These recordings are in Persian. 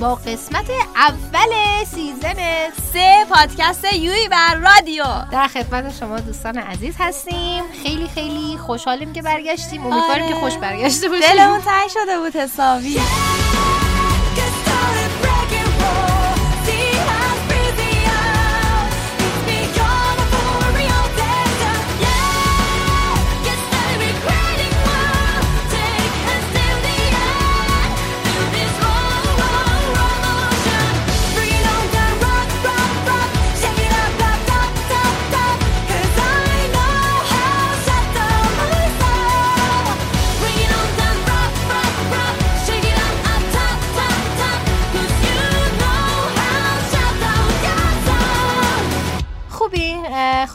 با قسمت اول سیزن سه پادکست یوی بر رادیو. در خدمت شما دوستان عزیز هستیم. خیلی خیلی خوشحالیم که برگشتیم. امیدواریم آره. که خوش برگشته باشیم. دلمون تنگ شده بود حسابی.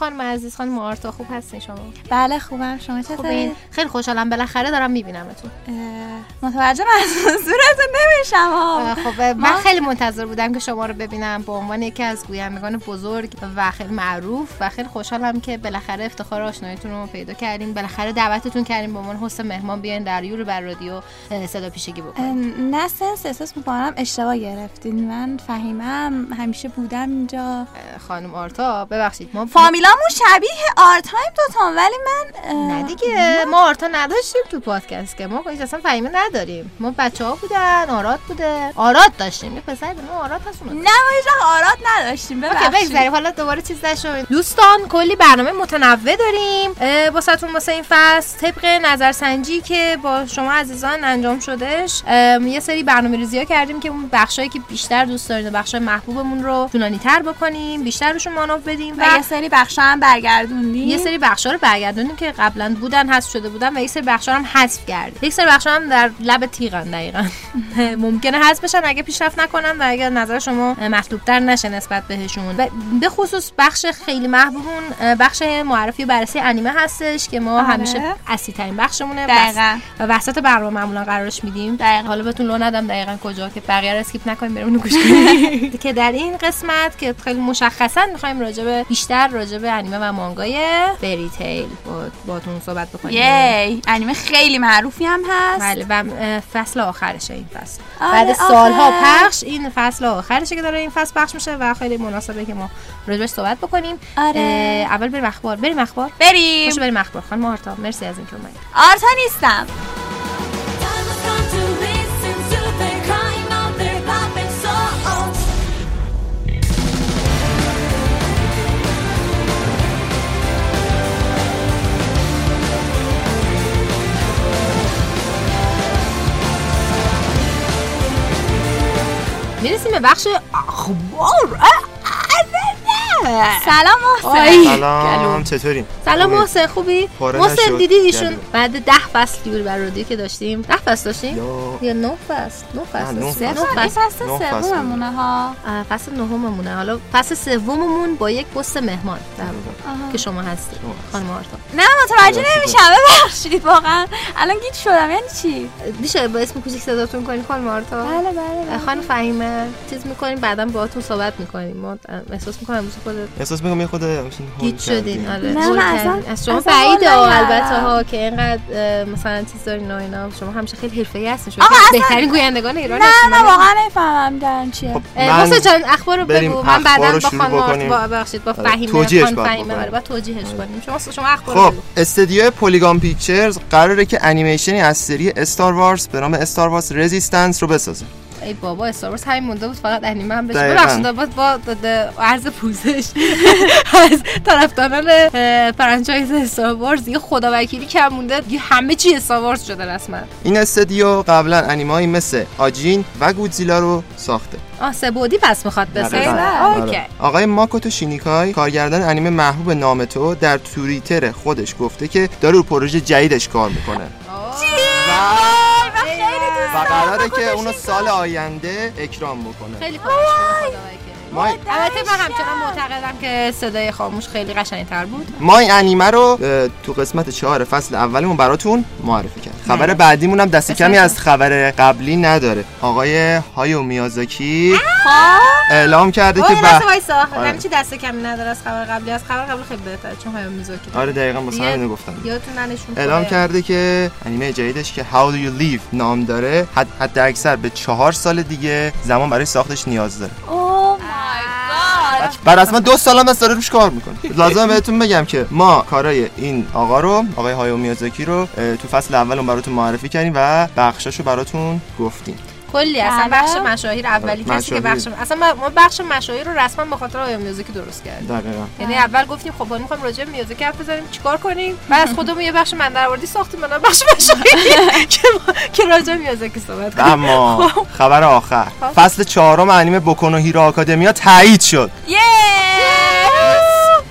خانم عزیز خانم آرتا خوب هستین شما؟ بله خوبم. شما چطورین خیلی خوشحالم. بالاخره دارم میبینمتون. متوجه منظورتون نمیشم خب من خیلی منتظر بودم که شما رو ببینم به عنوان یکی از گویندگان بزرگ و خیلی معروف و خیلی خوشحالم که بالاخره افتخار آشناییتون رو پیدا کردیم. بالاخره دعوتتون کردیم به عنوان هست مهمان بیاین در یور بر رادیو صدا پیشگی اه، بکنیم نه سنس احساس می‌کنم اشتباه گرفتین. من فهیمم همیشه بودم اینجا. خانم آرتا ببخشید. ما فامیلامون شبیه آرتایم دوتان ولی من نه دیگه ما آرتا نداشتیم تو پادکست که ما اصلا فهیمه نداریم. ما بچه ها بودن آراد بوده. آراد داشتیم یه پسر نام آراد هست نه ما هیچ آرات نداشتیم ببخشید. حالا دوباره چیز نشویم دوستان کلی برنامه متنوع داریم. واسهتون واسه این فصل طبق نظرسنجی که با شما عزیزان انجام شدش یه سری برنامه ریزی ها کردیم که اون بخشایی که بیشتر دوست دارین و بخشای محبوبمون رو طولانی تر بکنیم بیشتر روشون مانور بدیم و یه سری بخشا هم برگردوندیم. یه سری بخشا رو برگردونیم که قبلا بودن حذف شده بودن و یه سری بخشا هم حذف کردیم. یک سری بخشا هم در لب تیغن دقیقا. ممکنه حذف بشن اگه پیشرفت نکنن و اگه نظر شما مطلوب تر نشه نسبت بهشون. و به خصوص بخش خیلی محبوبون بخش معرفی و بررسی انیمه هستش که ما آره. همیشه اصلی ترین بخشمونه دقیقاً. و وسط برنامه معمولا قرارش میدیم. دقیقاً. حالا بهتون لو ندم دقیقا کجا که بقیه رو skip نکنیم بریم گوش کنیم. که در این قسمت که خیلی مشخصا می‌خوایم راجع به بیشتر راجع به انیمه و مانگای Fairy Tail باهاتون صحبت بکنیم. یی انیمه خیلی معروفی هم هست. بله و فصل آخرشه این فصل. آره، بعد سالها آخر. پخش این فصل آخرشه که داره این فصل پخش میشه و خیلی مناسبه که ما راجبش صحبت بکنیم. آره. اول بریم اخبار. بریم اخبار؟ بریم. خوش بریم اخبار خانم آرتا. مرسی از اینکه اومدید آرتا نیستم. می‌رسیم به بخش اخبار سلام محسن. سلام. چطورین؟ سلام خوبی؟ محسن خوبی؟ محسن نشد. دیدید ایشون. بعد ده فصل یور بر رادیو که داشتیم؟ ده فصل داشتیم؟ یا. نه فصل نه فصل نه، فصل. این فصل. فصل نه فصل. سوممونه ها. فصل نهممونه. حالا فصل سوممون با یک پست مهمان در که شما هستید خانم آرتا. نه متوجه نمیشم. ببخشید واقعا. الان گیت شدم یعنی چی؟ میشه با اسم کوچیک صداتون کنیم خانم آرتا. بله بله خانم فهیمه چیز می‌کنیم بعدا باهاتون صحبت می‌کنیم. ما احساس می‌کنم امروز خودت احساس می‌کنم یه خود گیت شدین. آره نه،. اصلا- از شما نکردم. البته ها که اینقدر مثلا چیز دارین و اینا شما همیشه خیلی حرفه‌ای هستین شما آقا که اصلا- بهترین گویندگان ایران نه هستین نه من واقعا نمی‌فهمم دارن چیه خب محسن جان اخبار رو بگو من بعدا با خانم. با ببخشید با آره، فهیمه توجیهش خانم فهیمه. آره باید توجیهش کنیم شما شما اخبار خب. استدیو Polygon Pictures قراره که انیمیشنی از سری Star Wars به نام Star Wars Resistance رو بسازه ای بابا Star Wars همین مونده بود فقط انیمه هم بشه. ببخشید با با عرض پوزش. از طرفداران franchise Star Wars دیگه خدا وکیلی کم مونده. همه چی Star Wars شده رسما. این استدیو قبلا انیمه‌ای مثل آجین و گودزیلا رو ساخته. آه سه بعدی پس می‌خواد بسازه؟ آره. آقای ماکوتو شینیکای کارگردان انیمه محبوب نام تو در توییتر خودش گفته که داره رو پروژه جدیدش کار می‌کنه. و قراره که اونو سال آینده اکرام بکنه. خیلی کارش البته من همچنان معتقدم که صدای خاموش خیلی قشنگتر بود. ما این انیمه رو تو قسمت چهار فصل اولمون براتون معرفی کرد خبر بعدیمون هم دست کمی از خبر قبلی نداره. آقای هایو میازاکی اعلام کرده که به وایسا. آره. چی دست کمی نداره از خبر قبلی. از خبر قبلی خیلی بهتره چون هایو میزاکی آره دقیقا واسه همین گفتم. اعلام. کرده که انیمه جدیدش که How Do You Live نام داره حد حد اکثر به چهار سال دیگه زمان برای ساختش نیاز داره. مای گاد بر اصلا دو سال هم داره روش کار می‌کنه. لازم بهتون بگم که ما کارای این آقا رو آقای هایو میازاکی رو تو فصل اول اون براتون معرفی کردیم و بخشاشو براتون گفتیم. کلی اصلا بله. بخش مشاهیر اولی کسی که. بخش اصلا ما بخش مشاهیر رو رسما به خاطر آیا میوزیکی درست کردیم. دقیقا. یعنی اول گفتیم خب ما می‌خوایم راجع به میوزیک حرف بزنیم. چیکار کنیم؟ بعد از خودمون یه بخش من درآوردی ساختیم من بخش مشاهیر که راجع به میوزیکی صحبت کنیم. اما خب. خبر آخر. فصل چهارم انیمه بوکونو هیرو آکادمیا تایید شد. یه!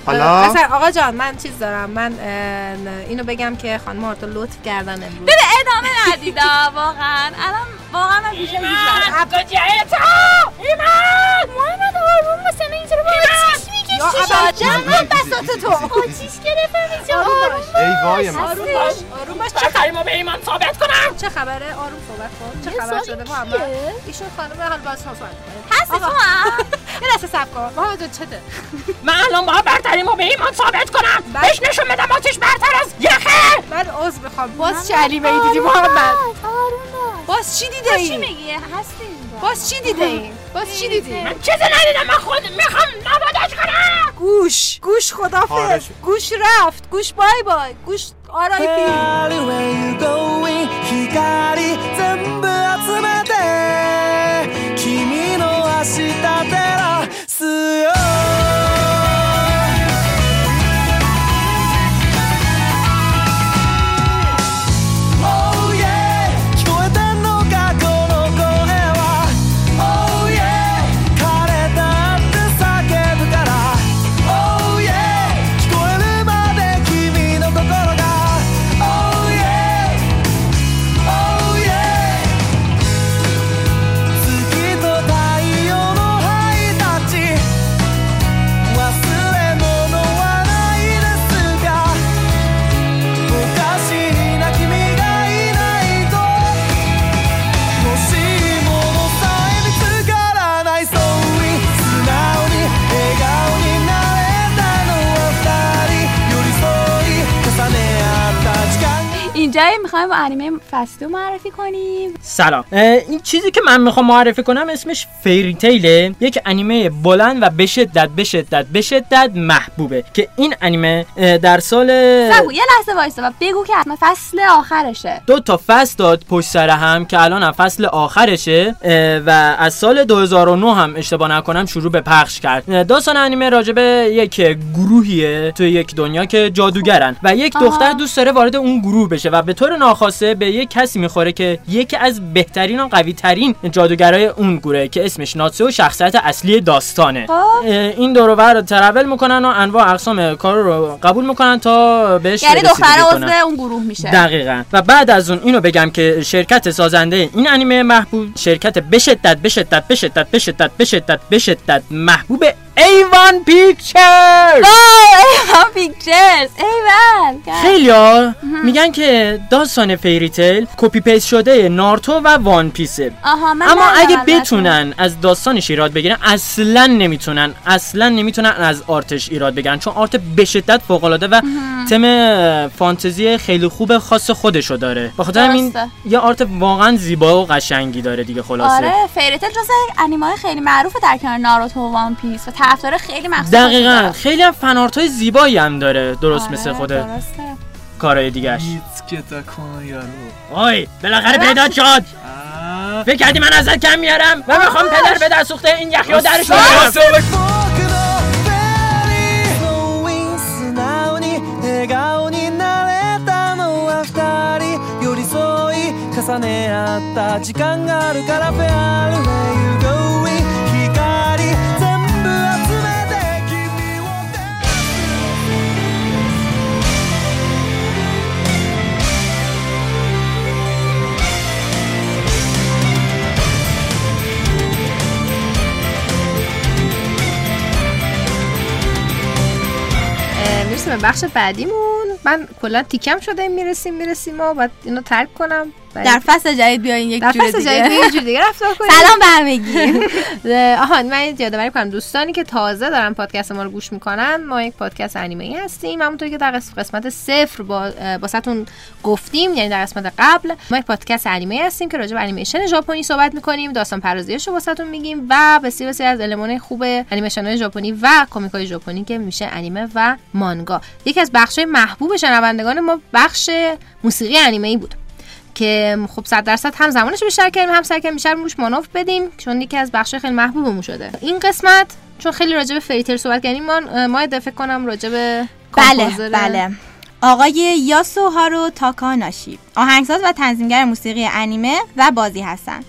حالا؟ مثلا آقا جان من چیز دارم. من اینو بگم که خانم آرتا لطف کردن امروز. بده ادامه ندیدا واقعا. الان واقعا من بیشتر محمد آروم مثلا اینجوری با چیش یا می‌کشی شاجم بساط تو. چیش گرفتم اینجا. آروم باش. ای وای من. آروم باش. آروم باش. چه برتریمو به ایمان ثابت کنم؟ چه خبره؟ آروم صحبت کن. چه خبر شده؟ محمد ایشون خانم حال باز صحبت کنه. هستی تو یه لحظه صبر کن محمد چته؟ من الان باید برتریمو به ایمان ثابت کنم. بله. بهش نشون بدم آتیش برتر از یخه. من عذر می‌خوام. باز چه علیمه ای دیدی محمد؟ باز چی دیده تو چی ای میگی؟ هستی اینجا. باز چی دیده ای باز چی دیدی؟ من چیزی ندیدم. من خود می‌خوام نابودش کنم. گوش گوش خدافظ. خارج. گوش رفت. گوش بای بای. گوش آرای با انیمه فصل دو معرفی کنیم. سلام. این چیزی که من می‌خوام معرفی کنم اسمش فیری تیله. یک انیمه بلند و به شدت به شدت به شدت محبوبه. که این انیمه در سال سبو یه لحظه وایسا و بگو که حتما فصل آخرشه. دو تا فصل داد پشت سر هم که الان فصل آخرشه. و از سال 2009 هم اشتباه نکنم شروع به پخش کرد. داستان انیمه راجع به یک گروهیه توی یک دنیا که جادوگرن. و یک. دختر دوست داره وارد اون گروه بشه و به طور ناخواسته به یک کسی می‌خوره که یکی از بهترین و قوی ترین جادوگرای اون گروه که اسمش ناتسو و شخصیت اصلی داستانه. خب. این دور و بر ترول می‌کنن و انواع اقسام کار رو قبول می‌کنن تا بهش یعنی دختر اون گروه میشه. دقیقا. و بعد از اون اینو بگم که شرکت سازنده این انیمه محبوب شرکت به شدت به شدت به شدت به شدت به شدت محبوب A-1 Pictures وای Pictures ایول خیلی میگن که داستان Fairy Tail copy paste شده ناروتو و One Piece ه. آها من اما اگه. بتونن از داستانش ایراد بگیرن اصلا نمی‌تونن اصلا نمی‌تونن از art ش ایراد بگیرن چون art به شدت فوق العاده و تم فانتزی خیلی خوب خاص خودشو داره. بخاطر همین. یه آرت واقعا زیبا و قشنگی داره دیگه خلاصه. آره فیریتل جز انیمه خیلی معروفه در کنار ناروتو و وان پیس و طرفدار خیلی مخصوص دقیقا خیلی هم فنارت های زیبایی هم داره درست آره، مثل خود درسته. کارهای دیگهش 見つけたこの野郎 آی بالاخره پیدا شد فکر کردی من ازت کم میارم و میخوام پدر به دست سوخته این یخی رو درش بیارم 僕のフェリーのウィン素直に笑顔になれたのは二人寄り添い重ね合った時間があるからフェアルウェイ به بخش بعدیمون. من کلا تیکم شده می‌رسیم می‌رسیم و بعد اینو ترک کنم. در فصل جدید بیاین یک در جور دیگه. جدید یه جور دیگه رفتار کنیم. سلام به همگی. آها من یادآوری کنم دوستانی که تازه دارن پادکست ما رو گوش می‌کنن ما یک پادکست انیمه ای هستیم همونطور که در قس- قسمت صفر با باستون گفتیم یعنی در قسمت قبل ما یک پادکست انیمه هستیم که راجع به انیمیشن ژاپنی صحبت می‌کنیم داستان پردازیش رو میگیم و بسیار بسیار از المانای خوب انیمیشن های ژاپنی و کمیک های ژاپنی که میشه انیمه و مانگا. یکی از بخش های محبوب شنوندگان ما بخش موسیقی انیمه ای بود. که خب 100 درصد هم زمانش بیشتر کردیم هم سعی کردیم بیشتر روش مانور بدیم چون یکی از بخش خیلی محبوبمون شده. این قسمت چون خیلی راجع به فریتر صحبت کردیم ما ما فکر کنم راجع به بله بله. آقای یاسو هارو تاکاناشی آهنگساز و تنظیمگر موسیقی انیمه و بازی هستن.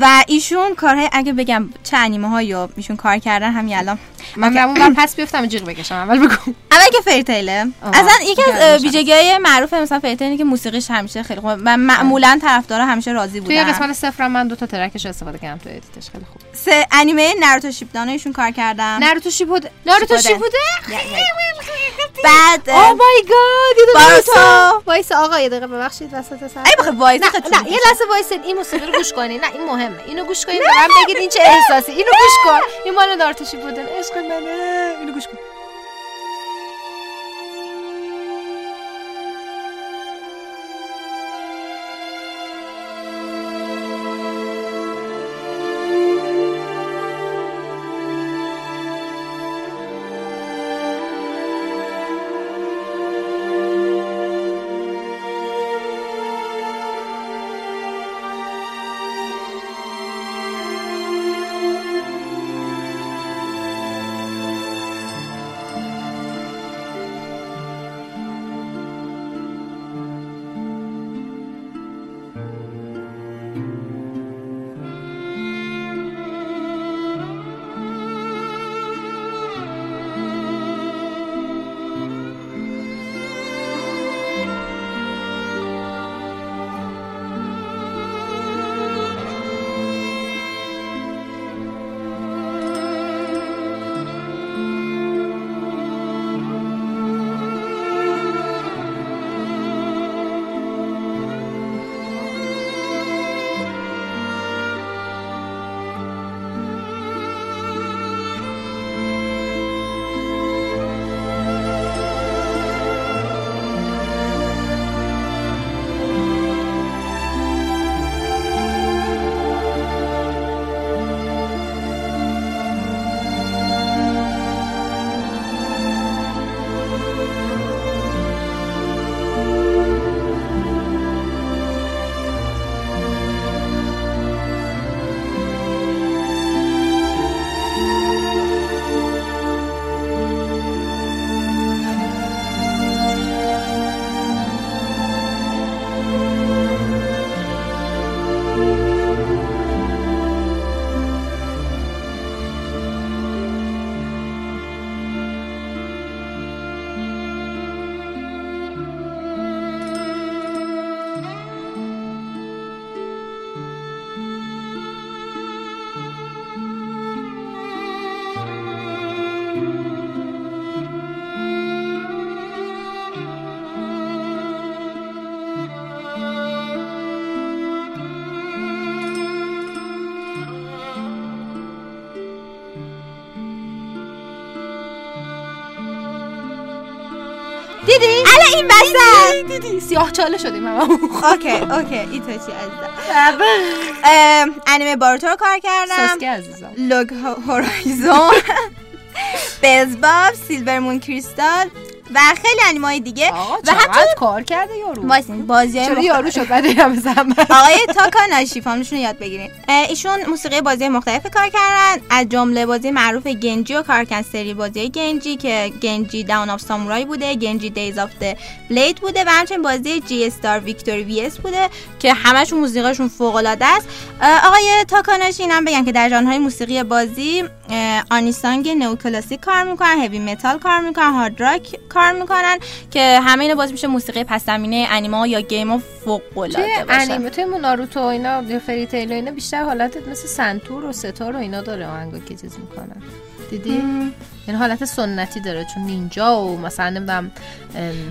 و ایشون کارهای اگه بگم چه انیمه هایی ایشون کار کردن همین الان من میرم اون پس بیفتم جیغ بکشم. اول بگو. اول که فریتیله. اصلا یکی از روشن. ویژگی های معروف مثلا فریتیل که موسیقیش همیشه خیلی خوبه و معمولا طرفدارا همیشه راضی توی بودن قسمت صفرم من دو تا ترکش استفاده کردم تو ادیتش. خیلی خوب. سه انیمه ناروتو شیپدان ایشون کار کردن. ناروتو شیپوده. ناروتو شیپوده. شیپوده؟ بعد او مای گاد باروتو. وایس آقا یه دقیقه ببخشید وسط سر. ای بخوای وایس نه نه یه لحظه وایسید این موسیقی رو گوش کنین. نه این مهمه. اینو گوش کنین به من بگید این چه احساسی. اینو گوش کن. این مال نارتوشی بودن عشق منه اینو گوش کن دیدی دیدی؟ سیاه چاله شدیم اوکی اوکی ایتاچی عزیزم. ام، انیمه باروتو رو کار کردم. ساسکه عزیزم. لوگ هورایزون. بزباب سیلور مون کریستال. و خیلی انیمه های دیگه و حتی کار کرده یارو؟ وایسین بازی چرا یارو شد؟ بعد همه زحمت آقای تاکا ناشی فامشون یاد بگیرید ایشون موسیقی بازی مختلف کار کردن. از جمله بازی معروف گنجی و کار کردن سری بازی گنجی که گنجی داون آف سامورای بوده گنجی دیز آف د Blade بوده و همچنین بازی J-Stars Victory VS بوده که همشون موسیقیشون فوق العاده است آقای تاکاناشی اینم بگم که در ژانرهای موسیقی بازی anisong نو کلاسیک کار می‌کنن heavy metal کار می‌کنن hard rock کار می‌کنن که همه اینا باز میشه موسیقی پس زمینه انیمه یا game فوق العاده باشه. انیمه؟ توی ناروتو و اینا Fairy Tail و اینا بیشتر حالت مثل سنتور و سه‌تار و اینا داره آهنگا که چیز می‌کنن. دیدی؟ یعنی حالت سنتی داره چون نینجا و مثلا نمی‌دونم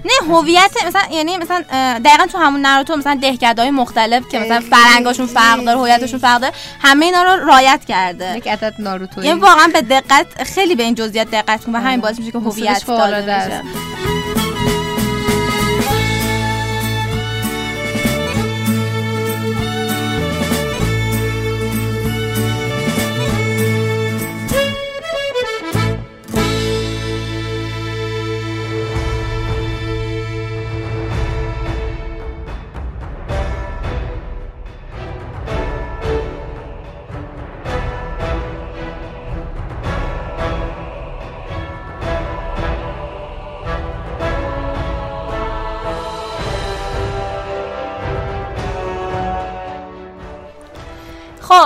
نه هویت مثلا یعنی مثلا دقیقا تو همون ناروتو مثلا دهکدهای مختلف که مثلا فرهنگاشون فرق داره هویتشون فرق داره همه اینا رو رعایت کرده. یک عدد ناروتو یعنی واقعا به دقت خیلی به این جزئیات دقت کن و همین باعث میشه که هویت داده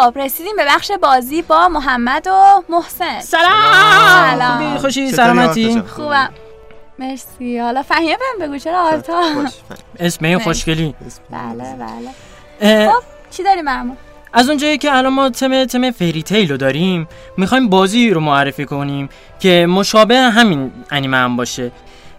خب رسیدیم به بخش بازی با محمد و محسن. سلام. سلام. خوبی؟ خوشی؟ سلامتی؟ خوبم. مرسی. حالا فهمیه بهم بگو چرا آرتا. اسم این خوشگلی. بله بله. خب چی داری مرمون از اونجایی که الان ما تم تم فری تیل رو داریم می‌خوایم بازی رو معرفی کنیم که مشابه همین انیمه هم باشه.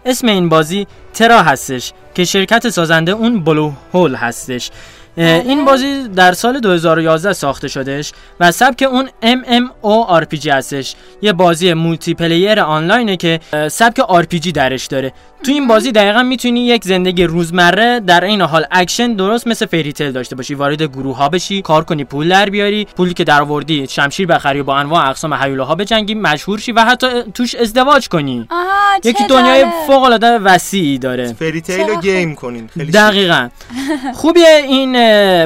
اسم این بازی ترا هستش که شرکت سازنده اون بلو هول هستش. این بازی در سال 2011 ساخته شدهش و سبک اون MMORPG هستش. یه بازی multiplayer آنلاینه که سبک RPG درش داره. تو این بازی دقیقا می‌تونی یک زندگی روزمره در عین حال اکشن درست مثل Fairy Tail داشته باشی. وارد گروه ها بشی کار کنی پول در بیاری پولی که در آوردی شمشیر بخری و با انواع اقسام هیولاها بجنگی مشهور شی و حتی توش ازدواج کنی. یکی دنیای. فوق العاده وسیعی داره. Fairy Tail رو game کنین. خیلی دقیقا. خوبی این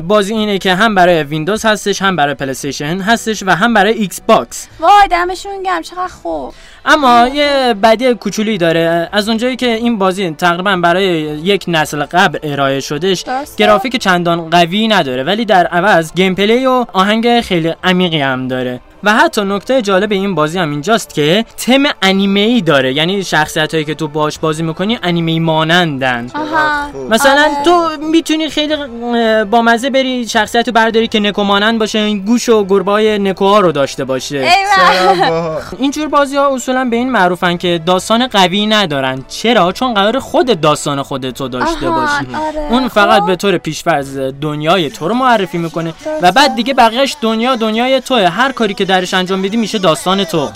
بازی اینه که هم برای ویندوز هستش هم برای PlayStation هستش و هم برای Xbox وای دمشون گرم چقدر خوب. اما یه بدی کوچولویی داره. از اونجایی که این بازی تقریبا برای یک نسل قبل ارائه شدهش درسته. گرافیک چندان قوی نداره ولی در عوض gameplay و آهنگ خیلی عمیقی هم داره. و حتی نکته جالب این بازی هم اینجاست که تم انیمه ای داره. یعنی شخصیت هایی که تو باش بازی می‌کنی انیمه مانندن. آها. مثلا آره. تو می‌تونی خیلی با مزه بری شخصیت رو برداری که نکو مانند باشه این گوش و گربه های نکوها رو داشته باشه. اینجور بازی ها اصولا به این معروفن که داستان قوی ندارن. چرا؟ چون قرار خود داستان خودتو داشته آها، باشی. آره. اون فقط خب. به طور پیشفرض دنیای تو رو معرفی می‌کنه و بعد دیگه بقیهش دنیا دنیای توه. هر کاری که درش انجام بدی میشه داستان تو.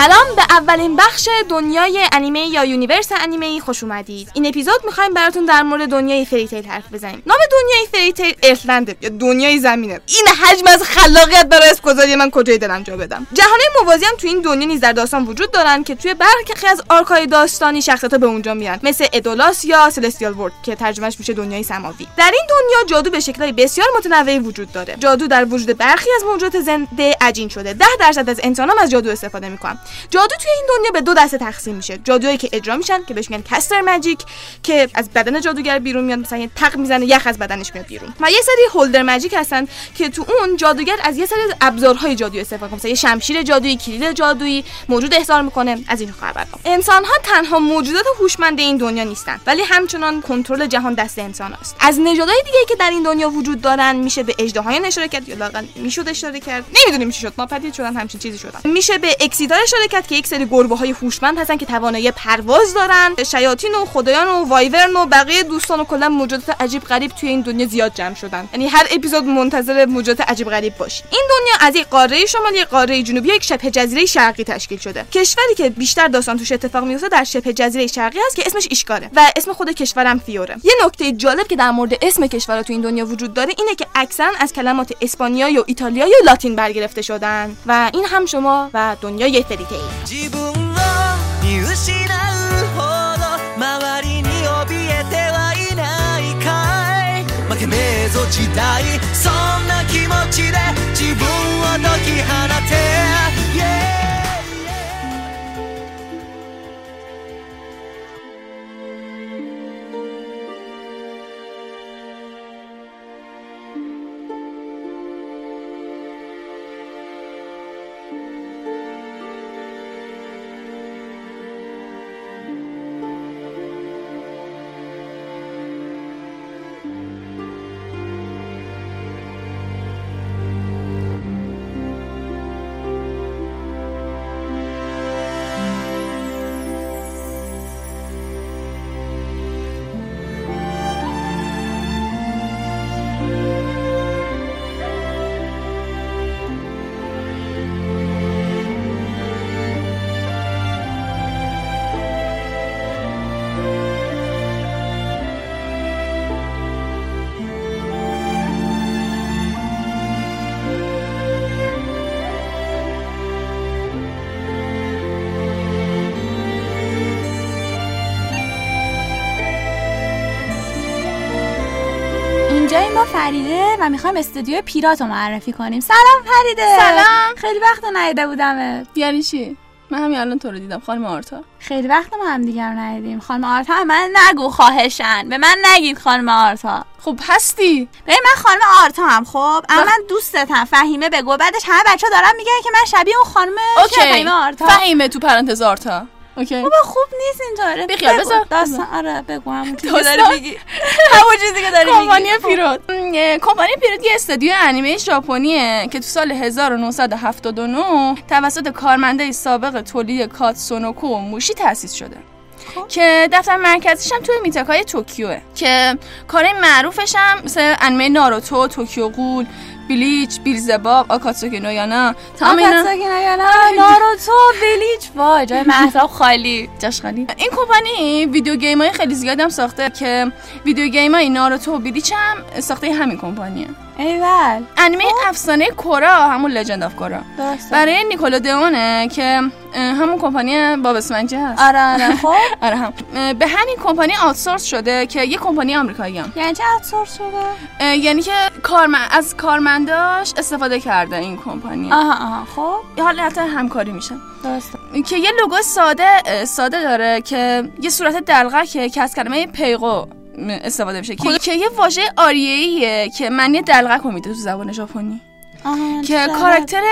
سلام به اولین بخش دنیای انیمه یا universe انیمه خوش اومدید. این اپیزود می‌خوایم براتون در مورد دنیای Fairy Tail حرف بزنیم. نام دنیای Fairy Tail Earth Land ه یا دنیای زمینه. این حجم از خلاقیت برای اسم گذاری من کجای دلم جا بدم؟ جهانهای موازی هم تو این دنیا نیز در داستان وجود دارن که توی برخی از arc ای داستانی شخصیت‌ها به اونجا میان. مثل Edolas یا Celestial World که ترجمهش میشه دنیای سماوی. در این دنیا جادو به شکل‌های بسیار متنوعی وجود داره. جادو در وجود برخی از موجودات زنده عجین شده. 10 درصد از انسان‌ها هم از جادو استفاده می‌کنن. جادو توی این دنیا به دو دسته تقسیم میشه. جادویی که اجرا میشن که بهش میگن کستر ماجیک که از بدن جادوگر بیرون میاد مثلا یه تق می‌زنه یخ از بدنش میاد بیرون. و یه سری هولدر ماجیک هستن که تو اون جادوگر از یه سری ابزارهای جادویی استفاده می‌کنه. مثلا یه شمشیر جادویی کلید جادویی موجود احضار می‌کنه. از این خبر انسان ها تنها موجودات هوشمند این دنیا نیستن ولی همچنان کنترل جهان دست انسان است از نژادهای دیگه که در این دنیا وجود دارن میشه به اژدهایان اشاره کرد یا لااقل می‌شد اشاره کرد. نمی‌دونیم چی شد. ناپدید شدن همچین چیزی شدن. میشه به اکسیدار اشاره کرد که یک سری گربه های هوشمند هستن که توانایی پرواز دارن. شیاطین و خدایان و وایورن و بقیه دوستان و کلا موجودات عجیب غریب توی این دنیا زیاد جمع شدن. یعنی هر اپیزود منتظر موجودات عجیب غریب باشید این دنیا از یک قاره شمالی قاره جنوبی یک شبه جزیره شرقی تشکیل شده. کشوری که بیشتر داستان توش اتفاق میفته در شبه جزیره شرقی هست که اسمش ایشکاره و اسم خود کشورم فیوره. یه نکته جالب که در مورد اسم کشورها تو این دنیا وجود داره اینه که اکثرا از کلمات اسپانیایی و ایتالیایی و لاتین برگرفته شدن و این هم شما و دنیای 自分を見失うほど周りに怯えてはいないかい。負けねえぞ時代そんな気持ちで自分を解き放て。و می‌خوایم استودیو Pierrot رو معرفی کنیم. سلام فریده سلام. خیلی وقت ندیده بودمت. یعنی چی؟ من همین الان تو رو دیدم خانم آرتا. خیلی وقت ما هم دیگر ندیدیم. خانم آرتا به من نگو خواهشن. به من نگید خانم آرتا. خب هستی. ببین من خانم آرتا هم خب. اما من دوستتم فهیمه بگو. بعدش همه بچه ها دارن میگن که من شبیه اون خانم فهیمه آرتا. فهیمه تو پرانتز آرتا. اوکی. بابا خوب نیست اینطوره بیخیال، بگو. بذار. داستان آره بگو. همون که؟ داری میگی. همون چیزی که داری کمپانی میگی خب. پیروت کمپانی پیروت یه استودیو انیمه ژاپنیه که تو سال 1979 توسط کارمنده سابق تولید کاتسونوکو و موشی تأسیس شده. که دفتر مرکزیش هم توی میتاکای توکیوه. که کارهای معروفش هم مثل انیمه ناروتو، توکیو غول، بلیچ، بیلزباب، آکاتسوکی نویانا تمام اینا؟ آکاتسوکی نایانا ناروتو Bleach وای جای مهتاب خالی. جاش خالی. این کمپانی video game های خیلی زیاد هم ساخته که video game های Naruto و Bleach هم ساخته همین کمپانیه. ایول. انیمه افسانه کورا همون Legend of Korra برای Nickelodeon ه که همون کمپانی باب اسفنجی هست. آره آره خب. آره هم. به همین کمپانی outsource شده که یه کمپانی آمریکایی هم. یعنی چه outsource شده؟ یعنی که کارمند از کارمنداش استفاده کرده این کمپانی. آها آها خب. حالا حتی همکاری میشه. درسته. که یه لوگو ساده ساده داره که یه صورت دلقکه که از کلمه پیقو م، استفاده میشه. که, که یه واژه عاریه‌ایه که معنی دلقک رو میده تو زبان ژاپنی. که کاراکتر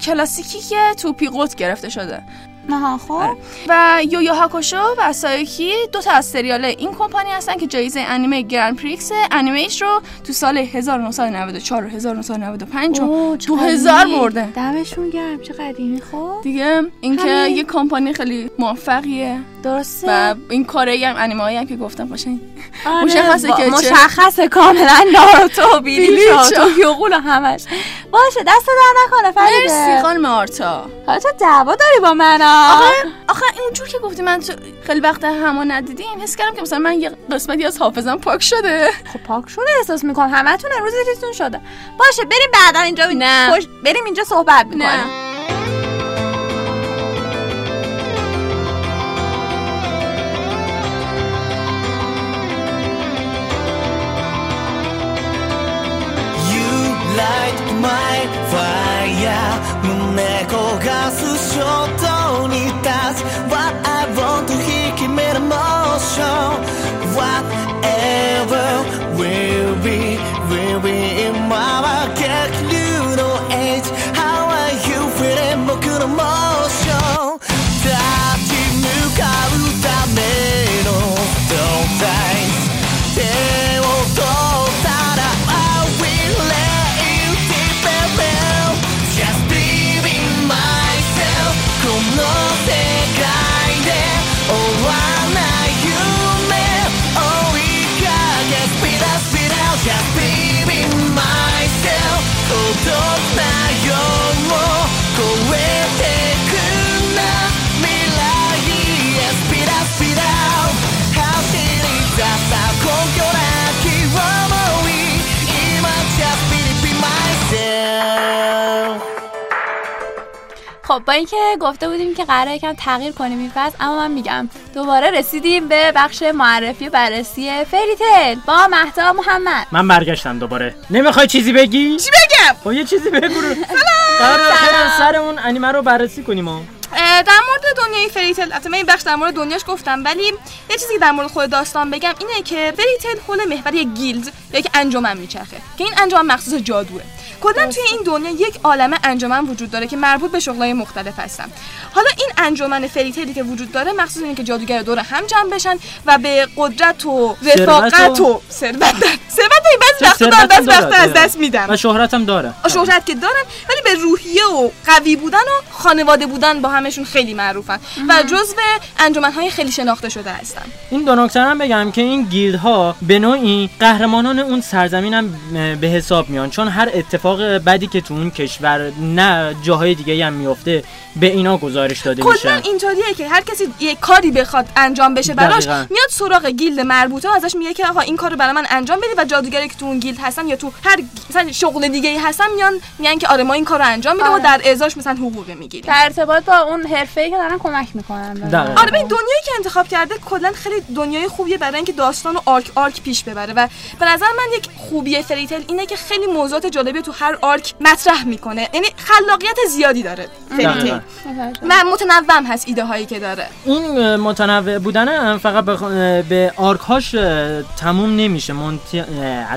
کلاسیکی که تو Pierrot گرفته شده. آها خب. و Yu Yu Hakusho و Saiyuki دو تا از سریال این کمپانی هستن که جایزه انیمه Grand Prix Animage رو تو سال 1994 و 1995 و اوه، چه 2000 قدیمی. برده. دمشون گرم چه قدیمی خب. دیگه اینکه. یه کمپانی خیلی موفقیه. درسته؟ و این کارایی هم انیمه هم که گفتم باشین آره، مشخصه که مشخصه کاملا ناروتو بلیچ بلیچ. و همش. باشه دست در نکنه مرسی فریده خانم آرتا. حالا تو دعوا داری با من آخه آخه اینجور که گفتی من تو خیلی وقت همو ندیدیم حس کردم که مثلا من یه قسمتی از حافظم پاک شده. خب پاک شده احساس می‌کنم. همتون امروز چیزتون شده. باشه بریم بعدا اینجا نه. بریم اینجا صحبت می‌کنیم. خب با اینکه گفته بودیم که قراره یکم تغییر کنیم این فصل اما من میگم دوباره رسیدیم به بخش معرفی و بررسی Fairy Tail با مهدا محمد. من برگشتم دوباره. نمی‌خوای چیزی بگی؟ چی بگم؟ خب یه چیزی بگو. رو قرار آخر سر اون انیمه رو بررسی کنیم در مورد دنیای Fairy Tail البته من این بخش در مورد دنیاش گفتم ولی یه چیزی که در مورد خود داستان بگم اینه که Fairy Tail حول محور یک guild یا یک انجمن میچرخه که این انجمن مخصوص جادوه. کلا توی این دنیا یک عالمه انجمن وجود داره که مربوط به شغلای مختلف هستن؟ حالا این انجمن فریتلی که وجود داره مخصوص اینه که جادوگر دور هم جمع بشن و به قدرت و رفاقت و ثروت. ثروت بعضی وقتا دارن بعضی وقتا از. دست میدن. و شهرتم داره. شهرت که دارن ولی به روحیه و قوی بودن و خانواده بودن با همشون خیلی معروفن و جزو انجمنهای خیلی شناخته شده هستن. این دو نکته هم بگم که این گیلدها به نوعی قهرمانان اون سرزمین هم به حساب میان چون هر اتفاق بدی که تو اون کشور نه جاهای دیگه هم میفته به اینا گزارش داده کلا میشه اینطوریه که هر کسی یه کاری بخواد انجام بشه براش دقیقاً. میاد سراغ guild مربوطه و ازش میگه که آقا این کارو برای من انجام بدی و جادوگری که تو اون guild هستن یا تو هر مثلا شغل دیگه ای هستن میان میگن که آره ما این کارو انجام میدیم و آره. در ازاش مثلا حقوق می‌گیریم در ارتباط با اون حرفه‌ای که دارن کمک می‌کنن دقیقاً. آره ببین دنیایی که انتخاب کرده کلا خیلی دنیای خوبیه برای اینکه داستان و arc arc پیش ببره و به نظر من یک خوبی Fairy Tail اینه که خیلی موضوعات جالبی تو هر arc مطرح می‌کنه. یعنی خلاقیت زیادی داره. و متنوع هست ایده هایی که داره. این متنوع بودن فقط به, به arc هاش اه، تموم نمیشه. منت-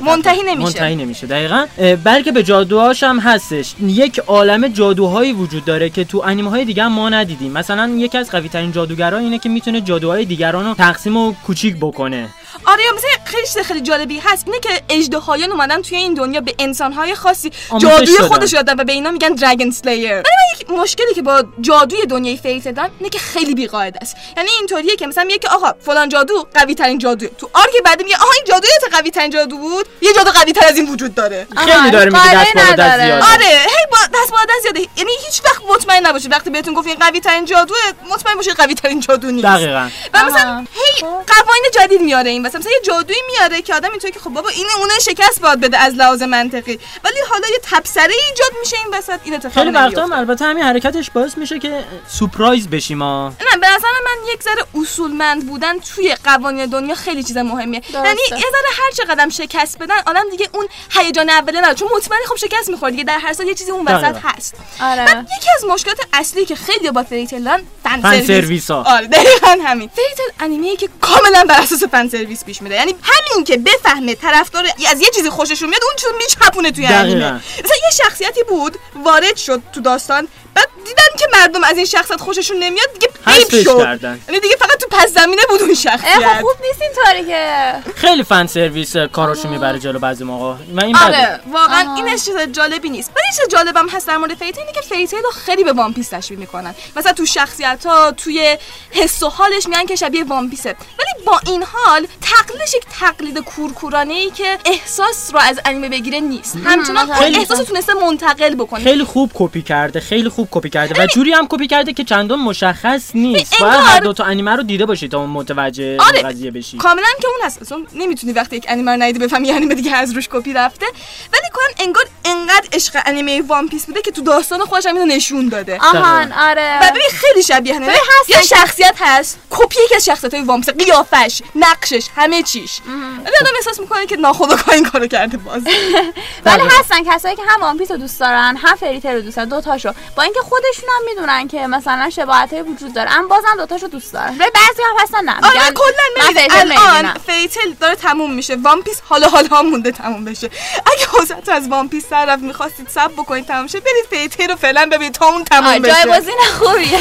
منتهی نمیشه. منتهی نمیشه دقیقا. بلکه به جادوهاش هم هستش. یک عالم جادوهایی وجود داره که تو انیمه های دیگه هم ما ندیدیم. مثلا یکی از قوی ترین جادوگرا اینه که می‌تونه جادوهای دیگران رو تقسیم و کوچیک بکنه. آره یا مثلا خیلی چیز خیلی جالبی هست. اینه که اژدهایان اومدن توی این دنیا به انسانهای خاصی جادوی. خودش دادن و به اینا میگن Dragon Slayer ولی من یک مشکلی که با جادوی دنیای Fairy Tail دارم اینه که خیلی بیقاعده است. یعنی اینطوریه که مثلا میگه که آقا فلان جادو قوی ترین جادو تو arc بعدی میگه آها این جادوی تا قوی ترین جادو بود؟ یه جادو قوی تر از این وجود داره. خیلی داره میگه قاعده دست بالا. زیاده. آره هی با دست بالا دست زیاده. یعنی هیچ وقت مطمئن نباشید. وقتی بهتون گفت این قوی ترین جادوه مطمئن باشید قوی ترین جادو نیست. دقیقا. و مثلا هی قوانین جدید میاره این مثلا مثلا یه جادویی میاره که آدم اینطوری که خب بابا این اونه شکست باید بده از لحاظ منطقی. ولی حالا یه تبصره ایجاد میشه این وسط این اتفاق خیلی وقتا. هم البته همین حرکتش باعث میشه که سورپرایز بشیم ما نه به نظر من یک ذره اصولمند بودن توی قوانین دنیا خیلی چیز مهمیه. درسته. یعنی یه ذره هر چه قدم شکست بدن آدم دیگه اون هیجان اوله نداره. چون مطمئنی خب شکست می‌خوره دیگه در هر سال یه چیزی اون وسط. هست. آره. بعد یکی از مشکلات اصلی که خیلی با Fairy Tail دارن fan, fan service. ها. آره دقیقا همین. Fairy Tail انیمه ای که کاملا بر اساس fan service پیش میره یعنی همین که بفهمه طرفدار از یه چیزی خوشش میاد اون چیزو میچپونه توی. انیمه. مثلا یه شخصیتی بود وارد شد تو داستان بعد دیدن که مردم از این شخصیت خوششون نمیاد دیگه حذفش شد. کردن. یعنی دیگه فقط تو پس زمینه بود اون اه، شخصیت. خب خوب نیست اینطوری که. خیلی fan service کاراشو می‌بره جلو بعضی موقع و این آره واقعا. این چیز جالبی نیست. ولی چیز جالبم هست در مورد Fairy Tail اینه که Fairy Tail رو خیلی به One Piece تشبیه می‌کنن. مثلا تو شخصیت ها توی حس و حالش میگن که شبیه One Piece ه ولی با این حال تقلیدش یک تقلید کورکورانه ای که احساس رو از انیمه بگیره نیست. همچنان خیلی احساس رو تونسته منتقل بکنه. خیلی خوب کپی کرده خیلی خوب کپی کرده و جوری هم کپی کرده که چندان مشخص نیست باید هر دو تا انیمه رو دیده باشی تا متوجه آره. قضیه بشی. کاملا که اون هست. اصلا نمی‌تونی وقتی یک انیمه رو ندیدی بفهمی انیمه دیگه از روش کپی رفته. کلا انگار انقدر عشق انیمه One Piece بوده که تو داستان خودش هم اینو نشون داده. آهان آره. و ببین خیلی شبیه همه یه شخصیت هست. کپی یکی از شخصیت های One Piece قیافش نقشش همه چیش. ولی آدم احساس می‌کنه که ناخودآگاه این کارو کرده باز. ولی هستن کسایی که هم One Piece رو دوست دارن هم Fairy Tail رو دوست دارن دو تاشو. با اینکه خودشون هم می‌دونن که مثلا شباهت وجود داره اما بازم دو تاشو دوست دارن. ولی بعضی هم هستن نه آره میگن کلا الان Fairy Tail داره تموم میشه. One Piece حالا حالا مونده تموم بشه. اگه حوصلت از One Piece سر رفت می‌خواستید صبر بکنید تموم شه. برید Fairy Tail رو فعلا ببینید تا اون تموم آه، بشه. جایگزین خوبیه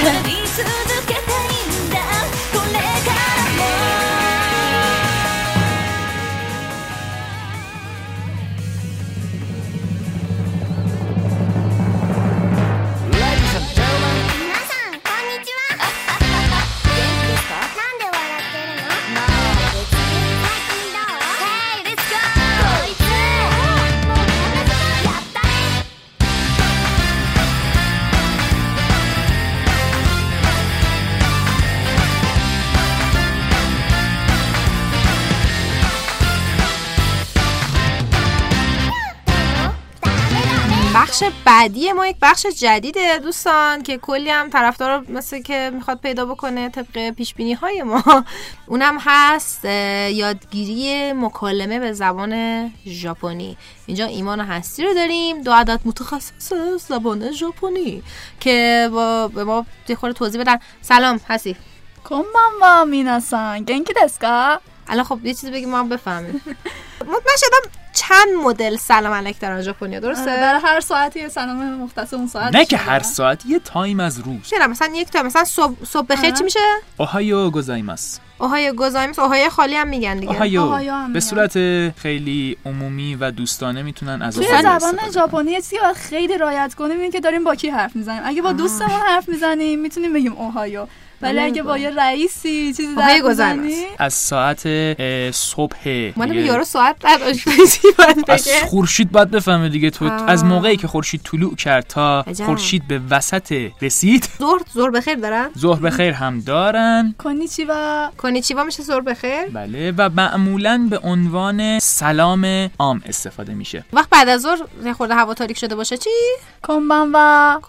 بخش بعدی ما یک بخش جدیده دوستان که کلی هم طرفدار مثل که می‌خواد پیدا بکنه طبق پیش بینی های ما. اونم هست یادگیری مکالمه به زبان ژاپنی. اینجا ایمان هستی رو داریم دو عدد متخصص زبان ژاپنی که با به ما خورده توضیح بدن. سلام هستی. کنبان با میناسان گنکی دسکا الان خب یه چیزی بگیم ما بفهمیم. مطمئن شدم چند مدل سلام علیک دارن ژاپنیا درسته؟ برای هر ساعتی یه سلام مختص اون ساعت نه که هر ساعت یه time از روز. چرا؟ مثلا یک تا مثلا صبح صبح بخیر چی میشه؟ おはようございます おはようございます おはよう خالی هم میگن دیگه. おはよう おはよう هم به. صورت خیلی عمومی و دوستانه می‌تونن از توی おはよう زبان ژاپنی چیزی خیلی رعایت کنیم این که داریم با کی حرف می‌زنیم. اگه با دوستمون حرف می‌زنیم می‌تونیم بگیم おはよう ولی اگه با یه رئیسی چیزی گوزایماس. می‌زنی؟ از ساعت صبح من یارو ساعت از خورشید باید بفهمه دیگه تو آه. از موقعی که خورشید طلوع کرد تا. خورشید به وسط رسید. ظهر ظهر بخیر دارن؟ ظهر بخیر هم دارن. کنیچی و کنیچیوا میشه ظهر بخیر بله و معمولا به عنوان سلام عام استفاده میشه. وقت بعد از ظهر یه خورده هوا تاریک شده باشه چی؟ کمان با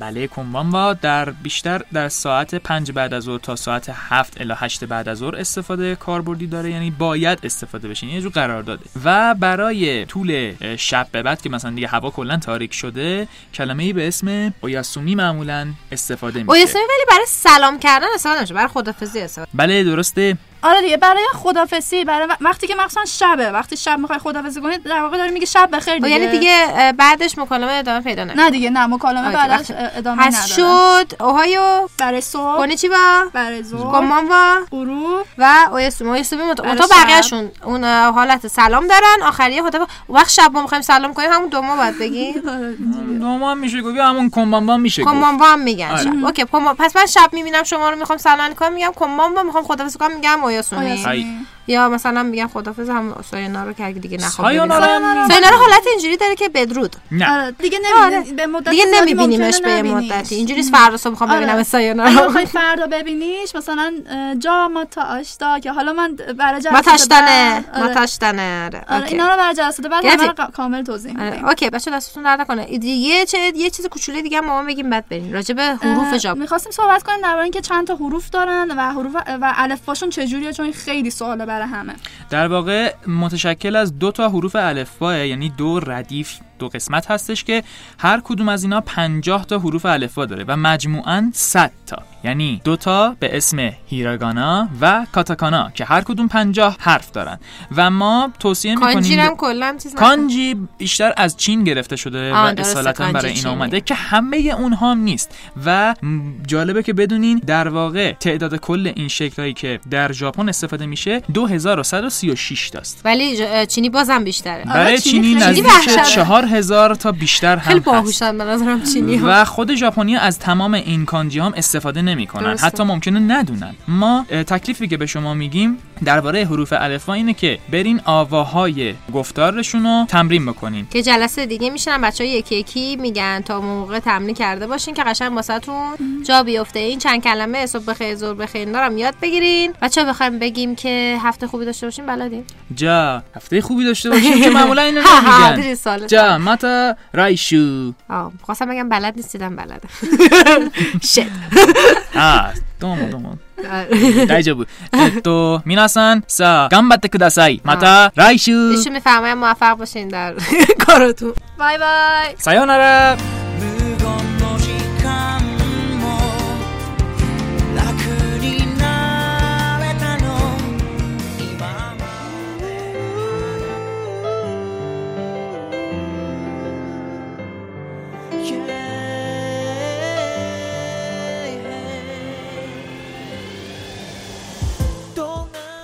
بله کنبانوا در بیشتر در ساعت پنج بعد از ظهر تا ساعت هفت الی هشت بعد از ظهر استفاده کاربردی داره یعنی باید استفاده بشه. یعنی یه جور قرار داده. و برای طول شب به بعد که مثلا دیگه هوا کلا تاریک شده کلمه ای به اسم اویاسومی معمولا استفاده میشه. اویسمی ولی برای سلام کردن استفاده نمیشه. برای خدافظی استفاده. بله درسته. آره دیگه برای خدافسی برای وقتی که مخصوصا شبه وقتی شب می‌خوای خدافسی کنی در واقع داری میگه شب بخیر او دیگه. یعنی دیگه بعدش مکالمه ادامه پیدا نه دیگه نه مکالمه آره، بعدش ادامه پس نداره شد اوهایو. برای صبح. کنیچیوا برای ظهر کامانوا غروب. و مت... برای منتها شب. بقیه‌شون اون حالت سلام دارن. آخریه خدا وقت شب ما می‌خوایم سلام کنیم همون دوما باید بگیم دوما هم میشه گفت همون کنبانوا میشه کمانوا هم میگن. آره. اوکی پس من شب می‌بینم شما رو می‌خوام سلام کنم میگم کمانوا می‌خوام خدافظی کنم میگم اویاسومی اویاسومی. یا مثلا میگم خدافظ هم ساینا رو که اگه دیگه نخوام سایانا رو حالت اینجوری داره که بدرود. نه. آره دیگه آره. نمی‌بینی به مدت دیگه نمیبینیمش به. مدتی. اینجوری فردا صبح می‌خوام آره. ببینم ساینا اگه رو بخوای فردا ببینیش مثلا جا ما تا آشتا که حالا من برای جلسه ماتاشتنه آره. ماتاشتنه آره. آره اوکی. اینا رو برای جلسه بعد کامل توضیح آره، میدیم. اوکی بچه دستتون درد نکنه. یه چه یه چیز کوچولی دیگه ما بگیم بعد بریم. راجع به حروف ژاپن می‌خواستیم صحبت کنیم درباره اینکه چند تا حروف دارن و حروف و الفباشون چجوریه چون خیلی سواله برای همه. در واقع متشکل از دو تا حروف الفباه یعنی دو ردیف دو قسمت هستش که هر کدوم از اینا 50 تا حروف الفا داره و مجموعاً 100 تا. یعنی دو تا به اسم هیراگانا و کاتاکانا که هر کدوم 50 حرف دارن. و ما توصیه می‌کنیم کانجی هم کلا چیز کانجی بیشتر از چین گرفته شده و اصالتا برای این اومده که همه اونها نیست. و جالبه که بدونین در واقع تعداد کل این شکلی که در ژاپن استفاده میشه 2136 تاست. ولی چینی بازم بیشتره. برای چینی نزدیک 4 هزار تا بیشتر هم خیلی باهوشن به نظرم چینی ها. و خود ژاپنی از تمام این کانجی هم استفاده نمی‌کنن. حتی ممکنه ندونن. ما تکلیفی که به شما میگیم درباره حروف الفبا اینه که برین آواهای گفتارشون رو تمرین بکنین. که جلسه دیگه میشنن بچه های یکی یکی میگن تا موقع تمرین کرده باشین که قشنگ واسهتون جا بیفته. این چند کلمه صبح بخیر ظهر بخیر دارم یاد بگیرین. بچه بخوایم بگیم که هفته خوبی داشته باشین بلدین. جا هفته خوبی داشته باشیم که معمولا اینو سال جا ماتا رایشو. آه خواستم بگم بلد نیستیدم بلده شت どうもどうも。大丈夫。えっと、皆さん、さあ、頑張ってください。また来週。バイバイ。さようなら。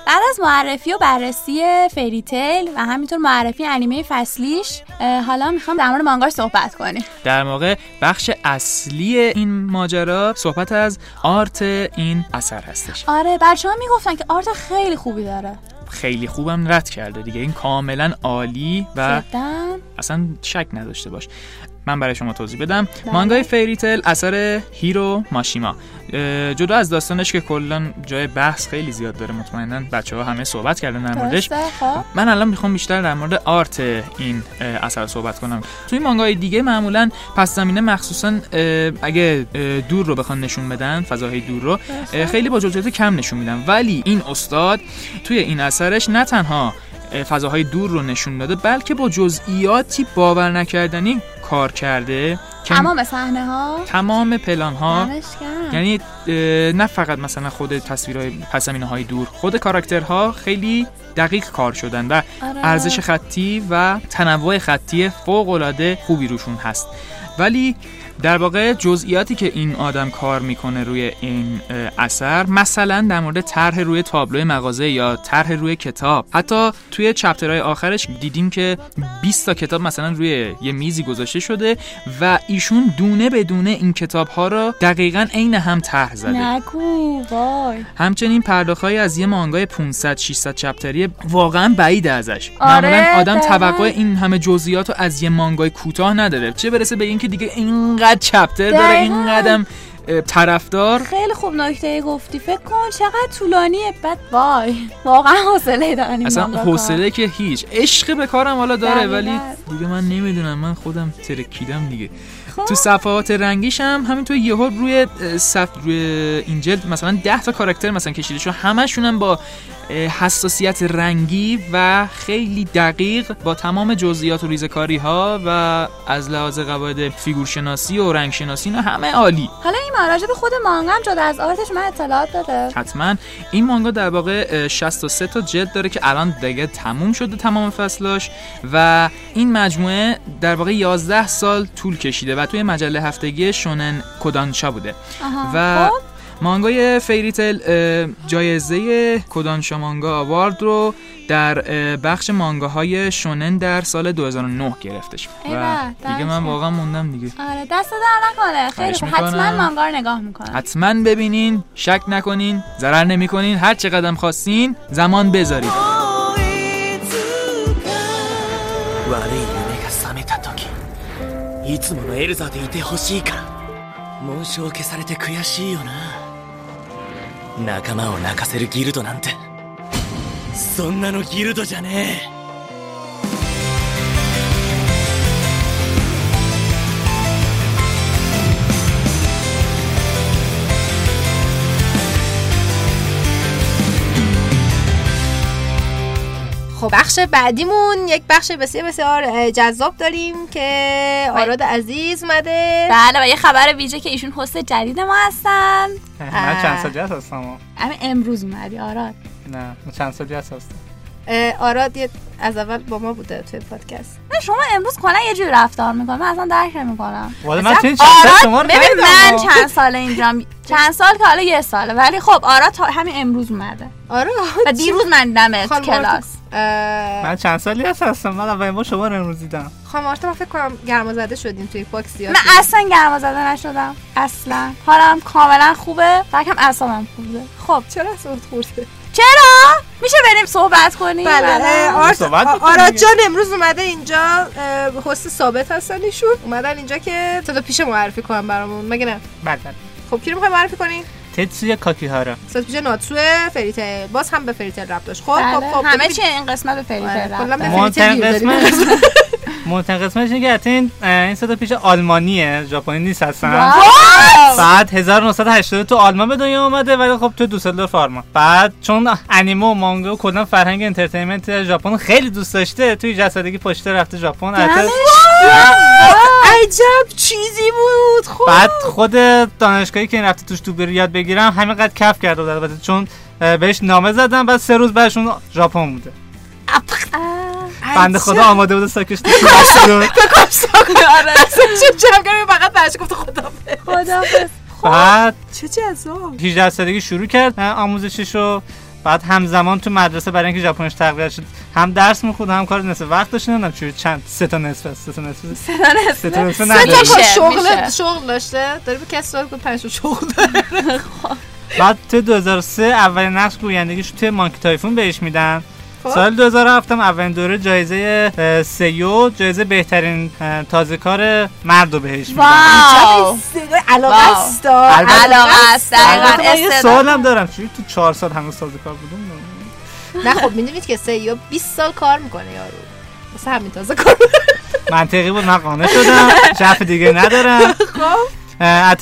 بعد از معرفی و بررسی Fairy Tail و همینطور معرفی انیمه فصلیش حالا می‌خوام در مورد مانگاش صحبت کنیم. در واقع بخش اصلی این ماجرا صحبت از art این اثر هستش. آره بچه ها می‌گفتن که art خیلی خوبی داره. خیلی خوبم رد کرده دیگه. این کاملا عالی و اصلا شک نداشته باش. من برای شما توضیح بدم. مانگای Fairy Tail اثر هیرو ماشیما. جدا از داستانش که کلا جای بحث خیلی زیاد داره مطمئنا بچه ها همه صحبت کردن در موردش. خب. من الان می‌خوام بیشتر در مورد آرت این اثر صحبت کنم. توی مانگای دیگه معمولا پس زمینه مخصوصا اگه دور رو بخوان نشون بدن فضاهای دور رو خیلی با جزئیات کم نشون میدن. ولی این استاد توی این اثرش نه تنها فضاهای دور رو نشون داده بلکه با جزئیاتی باور نکردنی کار کرده تمام صحنه ها تمام پلان ها. یعنی نه فقط مثلا خود تصویرهای پس های دور خود کاراکترها خیلی دقیق کار شدن و آره. ارزش خطی و تنوع خطی فوق العاده خوبی روشون هست ولی در واقع جزئیاتی که این آدم کار می‌کنه روی این اثر مثلا در مورد طرح روی تابلو مغازه یا طرح روی کتاب. حتی توی چپترهای آخرش دیدیم که 20 تا کتاب مثلا روی یه میزی گذاشته شده و ایشون دونه به دونه این کتاب ها رو دقیقا عین هم طرح زده. نگو وای. همچنین پرداختهایی از یه مانگای 500 600 چپتری واقعا بعید ازش. آره، معمولا آدم. توقع این همه جزئیات رو از یه مانگای کوتاه نداره. چه برسه به اینکه دیگه اینقدر چپتر داره. اینقدر طرفدار خیلی خوب نکته گفتی فکر کن چقدر طولانیه بعد وای واقعا حوصله دارن اصلا. حوصله که هیچ عشق به کارم حالا داره. ولی دیگه من نمی‌دونم من خودم ترکیدم دیگه. تو صفحات رنگیش هم همینطور یهو روی صف روی این جلد مثلا 10 تا کاراکتر مثلا کشیده شو همشون هم با حساسیت رنگی و خیلی دقیق با تمام جزئیات و ریزکاری ها و از لحاظ قواعد فیگور شناسی و رنگ شناسی اینا همه عالی. حالا این مراجع به خود مانگا هم جدا از آرتش من اطلاعات داده. حتما. این مانگا در واقع اه، 63 تا جلد داره که الان دیگه تموم شده تمام فصلاش و این مجموعه در واقع 11 سال طول کشیده و توی مجله هفتگی شونن کودانشا بوده. آها. و خب. مانگای فیریتل جایزه کودانشا مانگا آوارد رو در بخش مانگاهای شونن در سال 2009 گرفتش. و دیگه من واقعا موندم دیگه. آره دست در نکنه. خیلی. حتما مانگا رو نگاه می‌کنم. حتما ببینین شک نکنین ضرر نمی‌کنین. هر چه قدم خواستین زمان بذارید. いつものエルザでいてほしいから。紋章を消されて悔しいよな。仲間を泣かせるギルドなんて。そんなのギルドじゃねえ。خب بخش بعدیمون یک بخش بسیار بسیار جذاب داریم که آراد عزیز اومده. بله و یه خبر ویژه که ایشون هست جدید ما هستن. من چند سالی هست هستم. امروز اومدی آراد. نه من چند سالی هست هستم. آراد یه- از اول با ما بوده توی پادکست. نه شما امروز کلا یه جوری رفتار می‌کنم. من اصلا درک نمی‌کنم. والا من چند سال شما ببین من. چند ساله اینجام چند سال که حالا یه ساله. ولی خب آراد تا همین امروز اومده. آره و دیروز من خانم کلاس. من چند سالی هست هستم. من اولین بار شما رو امروز دیدم. خانم آرتا من فکر کنم گرما زده شدیم توی پاکسی من اصلا گرما زده نشدم. اصلا. حالم کاملا خوبه. فکرم اعصابم خوبه. خب چرا اصابت خورده؟ چرا؟ میشه بریم صحبت کنیم؟ بله می‌کنیم. آراد. جان امروز اومده اینجا هست ثابت هستن ایشون اومدن اینجا که تا پیش معرفی کنم برامون. مگه نه؟ بله. خب کی رو می‌خوای معرفی کنی؟ تتسویا کاکیهارا. پیش ناتسو فریتل باز هم به فریتل رب داشت خب بله. خب خب همه چی این قسمت به فریتل آره، رفت کلا به داره. فریتل مهمترین قسمتش اینه که این این صدا پیش آلمانیه ژاپنی نیست واو! بعد 1980 تو آلمان به دنیا اومده ولی خب تو دوسلدورف آلمان بعد چون انیمه و مانگا و کلا فرهنگ انترتینمنت ژاپن خیلی دوست داشته توی جسدگی پشته رفته ژاپن عجب چیزی بود خب! بعد خود دانشگاهی که این رفته توش تو بری یاد بگیرم همینقدر کف کرده بود البته چون بهش نامه زدم بعد سه روز بعدشون ژاپن بوده. بنده خدا آماده بوده ساکش تو آره. چه فقط برش گفت خدا خدا بعد چه جذاب. 18 سالگی شروع کرد. اه، آموزششو بعد همزمان تو مدرسه برای اینکه ژاپنیش تقویت شد. هم درس می‌خوند هم کار نصف. وقت داشت نمی‌دونم چجوری. چند؟ سه تا نصف سه تا نصف. سه تا نصف. سه تا نداره. کار میشه، شغل. شغل داشته؟ داری به کسی سوال پنج تا شغل داره. بعد تو 2003 اولین نقش گویندگیش توی مانکی تایفون بهش میدن. سال 2007 هم اولین دوره جایزه سیو جایزه بهترین اه، تازهکار مرد رو بهش میدن واو. علاقه. است علاقه است دقیقاً استعداد. سوالم دارم. چی تو چهار سال هنوز تازهکار بوده؟ نه خب می‌دونید که سیو 20 سال کار می‌کنه یارو. واسه همین تازه کار منطقی بود من قانع شدم. حرف دیگه ندارم. حتی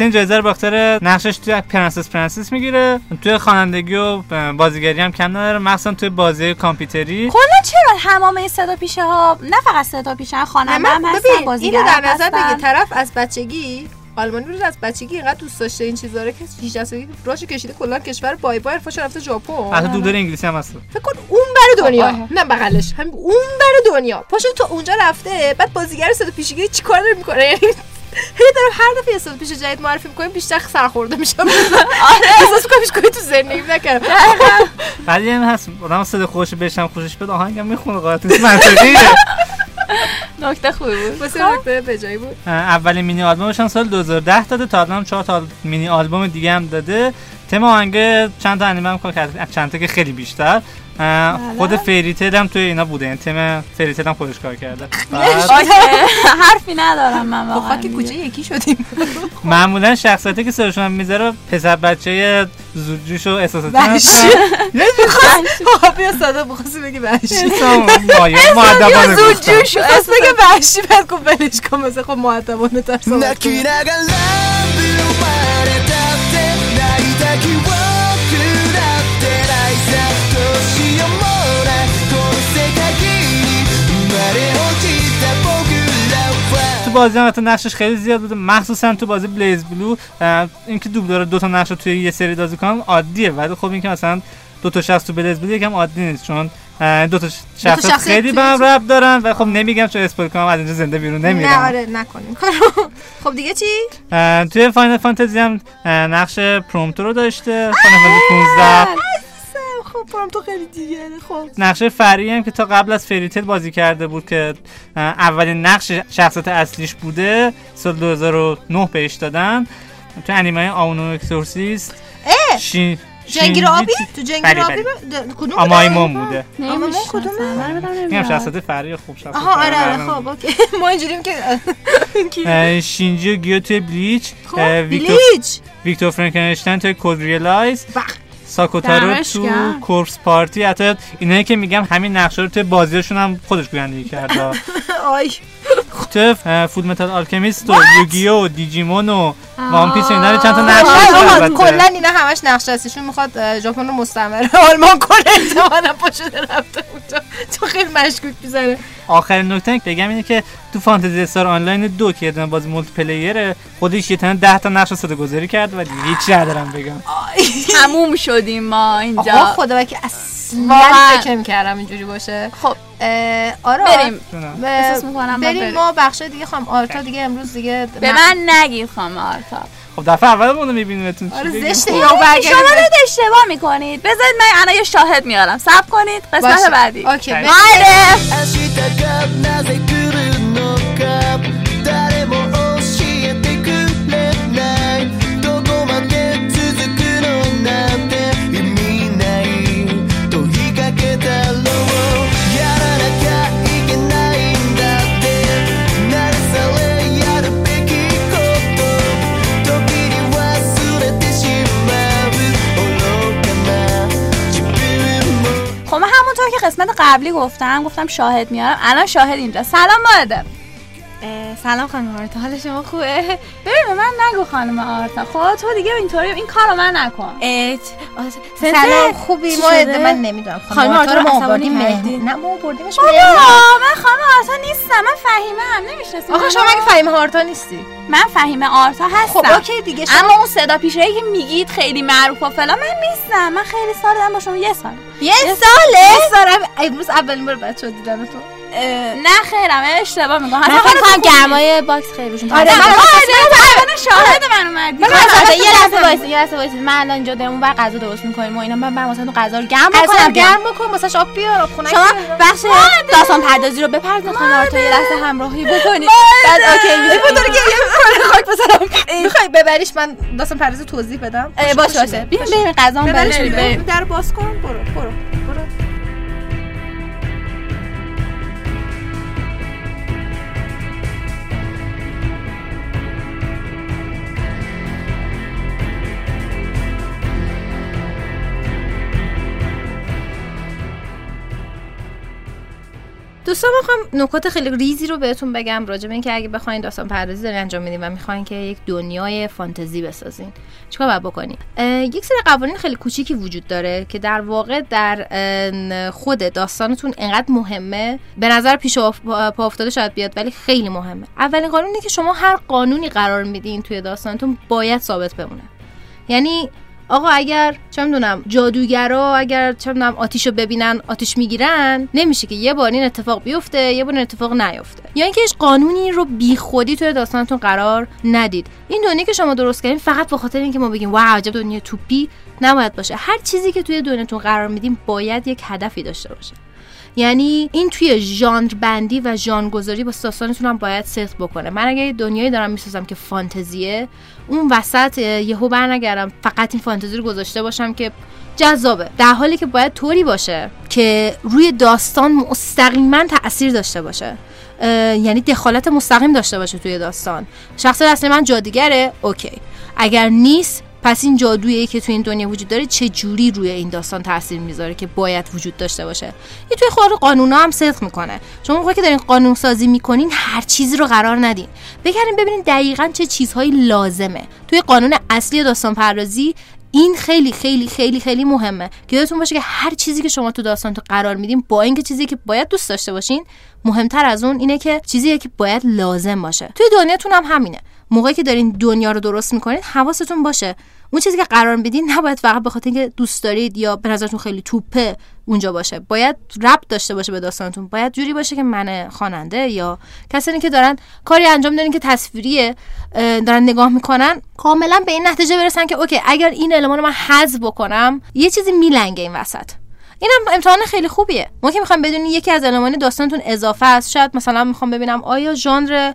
این جایزه رو به خاطر نقشش توی Princess Princess می‌گیره. توی خوانندگی و بازیگری هم کم نداره. مخصوصا توی بازی کامپیوتری. کلا چرا همامه صدا پیشه ها؟ نه فقط صدا پیشه ها خواننده هم هستن بازیگر اینو در نظر. بگیر. طرف از بچگی آلمانی بود از بچگی اینقدر دوست داشته این چیزا رو که 18 سالگی راشو کشیده کلا کشور بای بای حرفش رفته ژاپن؟ حتی دودر انگلیسی هم هست. فکر کن اون بر دنیا. نه بغلش. هم اون بر دنیا. پاشو تو اونجا رفته بعد بازیگر صدا پیشگی چیکار داره می‌کنه؟ یعنی هی دارم هر دفعه یه صدا پیش جدید معرفی می‌کنیم بیشتر سرخورده میشم. آره. احساس می‌کنم هیچ کاری تو زندگی نکردم. ولی این هست آدم صدا خوش بشم خوشش بده آهنگم می‌خونه قاعدت نیست منطقیه. نکته خوبی بود. واسه نکته به جایی بود. اولین مینی آلبومش هم سال 2010 داده تا الان چهار تا مینی آلبوم دیگه هم داده. تم آهنگ چند تا انیمه هم کار کرده چند تا که خیلی بیشتر. اه، خود Fairy Tail هم توی اینا بوده. این تم Fairy Tail هم خودش کار کرده. OK. حرفی ندارم من با واقعا خاک کوچه یکی شدیم. معمولا شخصیتی که سرشون هم می‌ذاره پسر بچه زودجوش و احساساتی. هستن. آه، بیا صدا بخواستی بگی وحشی. مؤدبانه زود گفتم. جوش خواست بگه وحشی بعد گفت ولش کن مثل خب معدبانه تر は تو بازی هم حتی نقشش خیلی زیاد بوده. مخصوصا تو بازی بلیز بلو اینکه دوبلور دو تا نقش رو توی یه سری بازی کنم عادیه. ولی خب اینکه مثلا دو تا شخص تو BlazBlue یکم عادی نیست چون دو تا شخص خیلی به هم ربط دارن و خب نمیگم چون spoil کنم از اینجا زنده بیرون نه نمیرم آره نکنیم. خب دیگه چی؟ توی Final Fantasy هم نقش پرومتو رو داشته. Final Fantasy 15 خب برام تو خیلی دیگه خب. نقشه فری هم که تا قبل از فریتل بازی کرده بود که اولین نقش شخصیت اصلیش بوده سال 2009 بهش دادن. تو انیمه آونو اکسورسیست. اه! شین جنگی رو آبی تو جنگی بله، آبی بله. کدوم آمایمون بوده. آمایمون کدومه؟ میگم شخصیت فری خوب شخصیت آها آره آره. خب اوکی. ما اینجوریم که شینجی و گیو توی بلیچ. خب بلیچ! ویکتور فرانکنشتاین توی کود ریلایز. بخ. ساکوتارو تو گرم. کورپس پارتی. حتی اینایی که میگم همین نقشه رو توی بازیشون هم خودش گویندگی کرده. آی. تو Fullmetal Alchemist و Yu-Gi-Oh و Digimon و One Piece اینا رو چند تا نقش آه، داشته آقا، البته. کلا اینا همش نقشه هستشون می‌خواد اه، ژاپن رو مستعمره. آلمان کنه احتمالاً پا شده رفته اونجا تو خیلی مشکوک می‌زنه آخرین نکته که بگم اینه که تو Phantasy Star Online دو که یه بازی multiplayer ه خودش یه تنه 10 تا نقش صدا گذاری کرد و دیگه هیچی ندارم بگم. تموم شدیم ما اینجا. آقا خدا که اصلا. فکر می‌کردم اینجوری باشه. خب آره بریم. احساس می‌کنم بریم. ما بخش دیگه خواهم. آرتا دیگه امروز دیگه به من نگید خانم آرتا. خب دفعه اولمون رو میبینیمتون. آره زشته. یا برگردیم. شما دارید اشتباه می‌کنید. بذارید من الان یه شاهد میارم. صبر کنید. قسمت باشه. بعدی. OK همونطور که قسمت قبلی گفتم گفتم شاهد میارم. الان شاهد اینجا. سلام مادر. سلام خانم آرتا حال شما خوبه؟ ببین به من نگو خانم آرتا. خب تو دیگه اینطوری این کارو من نکن. سلام خوبی؟ ما؟ من نمی‌دونم. خانم آرتا رو آوردیم؟ مهمون نه ما مهمون من خانم آرتا نیستم من فهیمه هم نمی‌شناسی آخه شما اگه فهیم آرتا نیستی. من فهیمه آرتا هستم. خب OK دیگه شما اما اون صدا پیشایی که میگید خیلی معروف و فلان من نیستم. من خیلی سال دارم با شما یه سال. یه ساله دوست دارم امروز اولین بار بچه ها دیدم تو. نه خیرم اشتباه میگم. من فکر کنم گرمای باکس خیلی آره، من داره. من شاهد من اومدی یه لحظه وایسید یه لحظه وایسید من الان اینجا دارم اونور غذا درست می‌کنیم و اینا. من برم مثلا غذا رو گرم بیام. گرم بکن واسه آب بیار آب خنک شما. بخش داستان پردازی رو بپردازید خانم آرتا یه لحظه همراهی بکنید بعد اوکی میشه یه می‌کنه خاک بزنم می‌خوای ببریش من داستان پردازی توضیح بدم؟ باشه باشه. بیاین بریم غذا بریم. در باز کن برو برو. دوستان می‌خوام نکات خیلی ریزی رو بهتون بگم راجع به اینکه اگه بخواین داستان پردازی دارین انجام میدین و می‌خواین که یک دنیای فانتزی بسازین. چیکار باید بکنین؟ یک سری قوانین خیلی کوچیکی وجود داره که در واقع در خود داستانتون انقدر مهمه. به نظر پیش پا افتاده شاید بیاد ولی خیلی مهمه. اولین قانون اینه که شما هر قانونی قرار میدین توی داستانتون باید ثابت بمونه. یعنی آقا اگر چه می‌دونم جادوگرا اگر چه می‌دونم آتیشو ببینن آتیش می‌گیرن نمیشه که یه بار این اتفاق بیفته یه بار این اتفاق نیفته. یا اینکه هیچ قانونی رو بیخودی توی داستانتون قرار ندید. این دنیا که شما درست کردین فقط به خاطر اینکه ما بگیم واو عجب دنیا توپی نباید باشه. هر چیزی که توی دنیاتون قرار میدیم باید یک هدفی داشته باشه. یعنی این توی ژانر بندی و ژانر گذاری با داستانتون هم باید صدق بکنه. من اگه دنیایی دارم می‌سازم که فانتزیه اون وسط یهو برنگردم فقط این فانتزی رو گذاشته باشم که جذابه. در حالی که باید طوری باشه که روی داستان مستقیما تاثیر داشته باشه. یعنی دخالت مستقیم داشته باشه توی داستان. شخص اصلی من جادوگره اوکی. اگر نیست پس این جادویی که توی این دنیا وجود داره چه جوری روی این داستان تاثیر می‌ذاره که باید وجود داشته باشه؟ این توی خود قانونا هم صدق می‌کنه. شما موقعی که دارین قانون سازی می‌کنین هر چیزی رو قرار ندین. بگردین ببینین دقیقا چه چیزهایی لازمه. توی قانون اصلی داستان پردازی این خیلی خیلی خیلی خیلی مهمه. که یادتون باشه که هر چیزی که شما تو داستان تو قرار میدین با اینکه چیزی که باید دوست داشته باشین مهمتر از اون اینه که چیزی که باید لازم باشه. توی دنیاتون هم همینه. موقعی که دارین دنیا رو درست می‌کنین حواستون باشه. اون چیزی که قرار میدین نباید فقط به خاطر اینکه دوست دارید یا به نظرتون خیلی توپه اونجا باشه. باید ربط داشته باشه به داستانتون. باید جوری باشه که من خواننده یا کسانی که دارن کاری انجام دارین که تصویریه دارن نگاه می‌کنن کاملا به این نتیجه برسن که اوکی اگر این المان رو من حذف بکنم یه چیزی میلنگه این وسط. اینم امتحان خیلی خوبیه. ما که می‌خوام بدونی یکی از المان داستانتون اضافه است. شاید مثلا می‌خوام ببینم آیا ژانر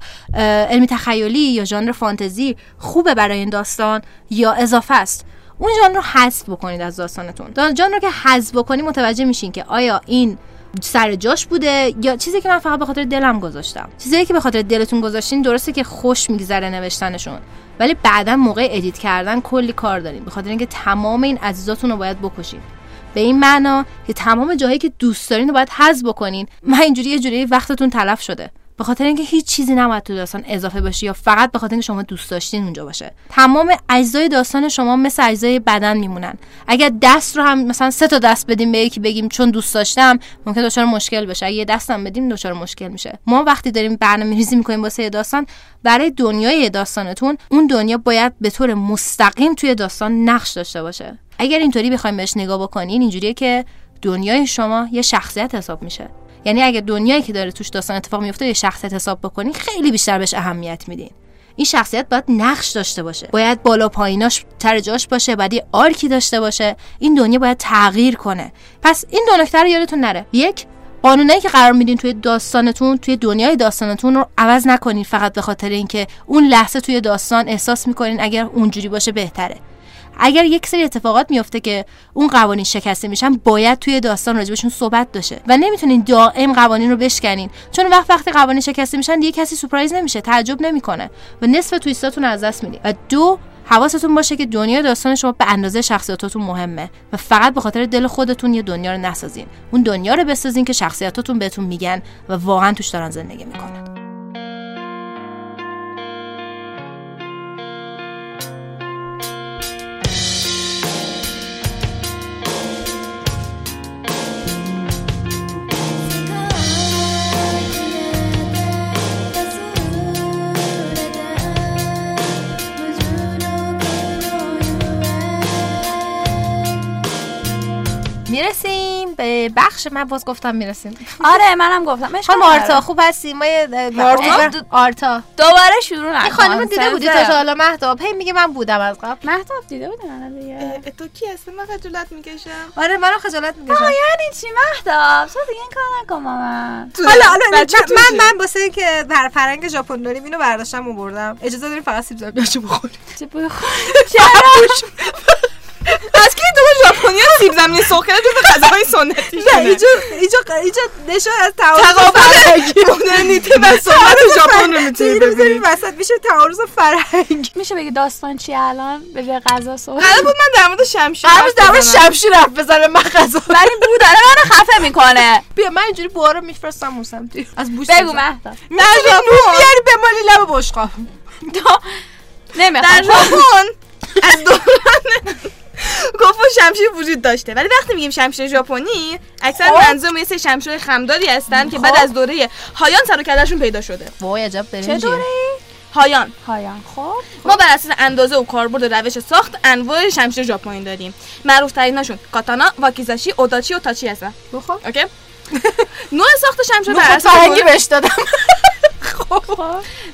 علمی تخیلی یا ژانر فانتزی خوبه برای این داستان یا اضافه است؟ اون ژانر رو حذف بکنید از داستانتون. دا- ژانر رو که حذف بکنی متوجه میشین که آیا این سر جاش بوده یا چیزی که من فقط به خاطر دلم گذاشتم. چیزی که به خاطر دلتون گذاشتین درسته که خوش میگذره نوشتنشون ولی بعدا موقع edit کردن کلی کار داریم به خاطر اینکه تمام این عزیزاتون رو باید بکشین. به این معنا که تمام جاهایی که دوست دارین رو باید حذف بکنین. من اینجوری یه جوری وقتتون تلف شده. به خاطر اینکه هیچ چیزی نباید تو داستان اضافه باشه یا فقط به خاطر اینکه شما دوست داشتین اونجا باشه. تمام اجزای داستان شما مثل اجزای بدن میمونن. اگر دست رو هم مثلا سه تا دست بدیم به یکی بگیم چون دوست داشتم ممکن دچار مشکل بشه. اگه یه دستم بدیم دچار مشکل میشه. ما وقتی داریم برنامه ریزی می‌کنیم واسه داستان برای دنیای داستانتون اون دنیا باید به طور مستقیم توی داستان نقش داشته باشه. اگر اینطوری بخوایم بهش نگاه بکنین اینجوریه که دنیای شما یه شخصیت حساب میشه. یعنی اگه دنیایی که داره توش داستان اتفاق میفته یه شخصیت حساب بکنین خیلی بیشتر بهش اهمیت میدین. این شخصیت باید نقش داشته باشه. باید بالا پاییناش تر جاش باشه یه آرکی داشته باشه. این دنیا باید تغییر کنه. پس این دو نکته رو یادتون نره. یک قانونایی که قرار میدین توی داستانتون توی دنیای داستانتون رو عوض نکنین فقط به خاطر اینکه اون لحظه توی داستان احساس می‌کنین اگر اونجوری باشه بهتره. اگر یک سری اتفاقات میفته که اون قوانین شکسته میشن باید توی داستان راجبشون صحبت بشه و نمی‌تونین دائم قوانین رو بشکنین. چون وقت وقتی قوانین شکسته میشن دیگه کسی سورپرایز نمیشه تعجب نمی‌کنه و نصف تویستاتون از دست میدین. و دو حواستون باشه که دنیا داستان شما به اندازه شخصیتاتون مهمه و فقط به خاطر دل خودتون یه دنیا رو نسازین. اون دنیا رو بسازین که شخصیتاتون بهتون میگن و واقعا توش دارن زندگی می‌کنن. می‌رسیم؟ به بخش من باز گفتم می‌رسیم. آره منم گفتم. خانم آرتا نداره. خوب هستی ما مارتا؟ آرتا؟ دوباره شروع نکن. این خانم دیده بودی؟ تا. حالا مهداب هی میگه من بودم از قبل. مهداب دیده بودی من دیگه؟ تو کی هستی؟ من خجالت می‌کشم. آره منم خجالت می‌کشم. آه یعنی چی مهداب تو دیگه این کار نکن با من. حالا حالا من-. من من واسه که بر فرنگ ژاپن داریم اینو برداشتم و بردم. اجازه داریم فقط سیب زمینیاشو بخوریم. چه بوی خوب از کی تو ژاپن ژاپنی سیب زمینی سرخ جزو غذاهای سنتی نه اینجا اینجا اینجا نشون از تعارض تقابل فرهنگی. مدرنیته و سنت ژاپن رو می‌تونی ببینی. وسط میشه تعارض فرهنگی. میشه بگی داستان چی الان؟ به جای غذا صحبت قرار بود من در مورد شمشیر هر حرف روز در مورد. شمشیر حرف بزنه من غذا ولی بو داره منو خفه می‌کنه. بیا من اینجوری بوها رو میفرستم موسم توی از بوش بگو. مهدا نه نون بیاری به مالی لب بشقاب. در نمی‌خوام. ژاپن. از دوران گفت شمشیر وجود داشته. ولی وقتی میگیم شمشیر ژاپنی اکثر منظور یه سری شمشیر خمداری هستن که بعد از دوره هایان سر و کلهشون پیدا شده. وای عجب چه دوره هایان. هایان خب. ما بر اساس اندازه و کاربرد و روش ساخت انواع شمشیر ژاپنی داریم. معروف تریناشون کاتانا واکیزاشی اوداچی و تاچی هستن. بخور اوکی؟ نوع ساخت شمشیر بر خب اساس بهش دادم.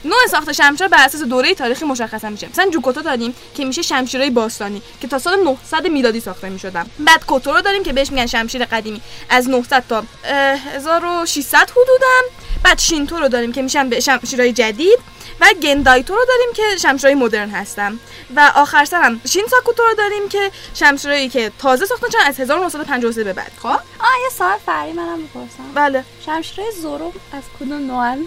نوع ساخت شمشیر بر اساس دوره تاریخی مشخص میشه. مثلا جوکوتو داریم که میشه شمشیرهای باستانی که تا سال 900 میلادی ساخته می‌شدن. بعد کوتورو داریم که بهش میگن شمشیر قدیمی. از 900 تا اه، 1600 حدودم. بعد شینتو رو داریم که میشن به شمشیرهای جدید و گندایتو رو داریم که شمشیرهای مدرن هستن. و آخر سر هم شینساکوتو رو داریم که شمشیرهایی که تازه ساخته شدن از 1953 به بعد. خب؟ آه یه سوال فرعی منم می‌پرسم. بله. شمشیرهای زورو از کدوم نوعن؟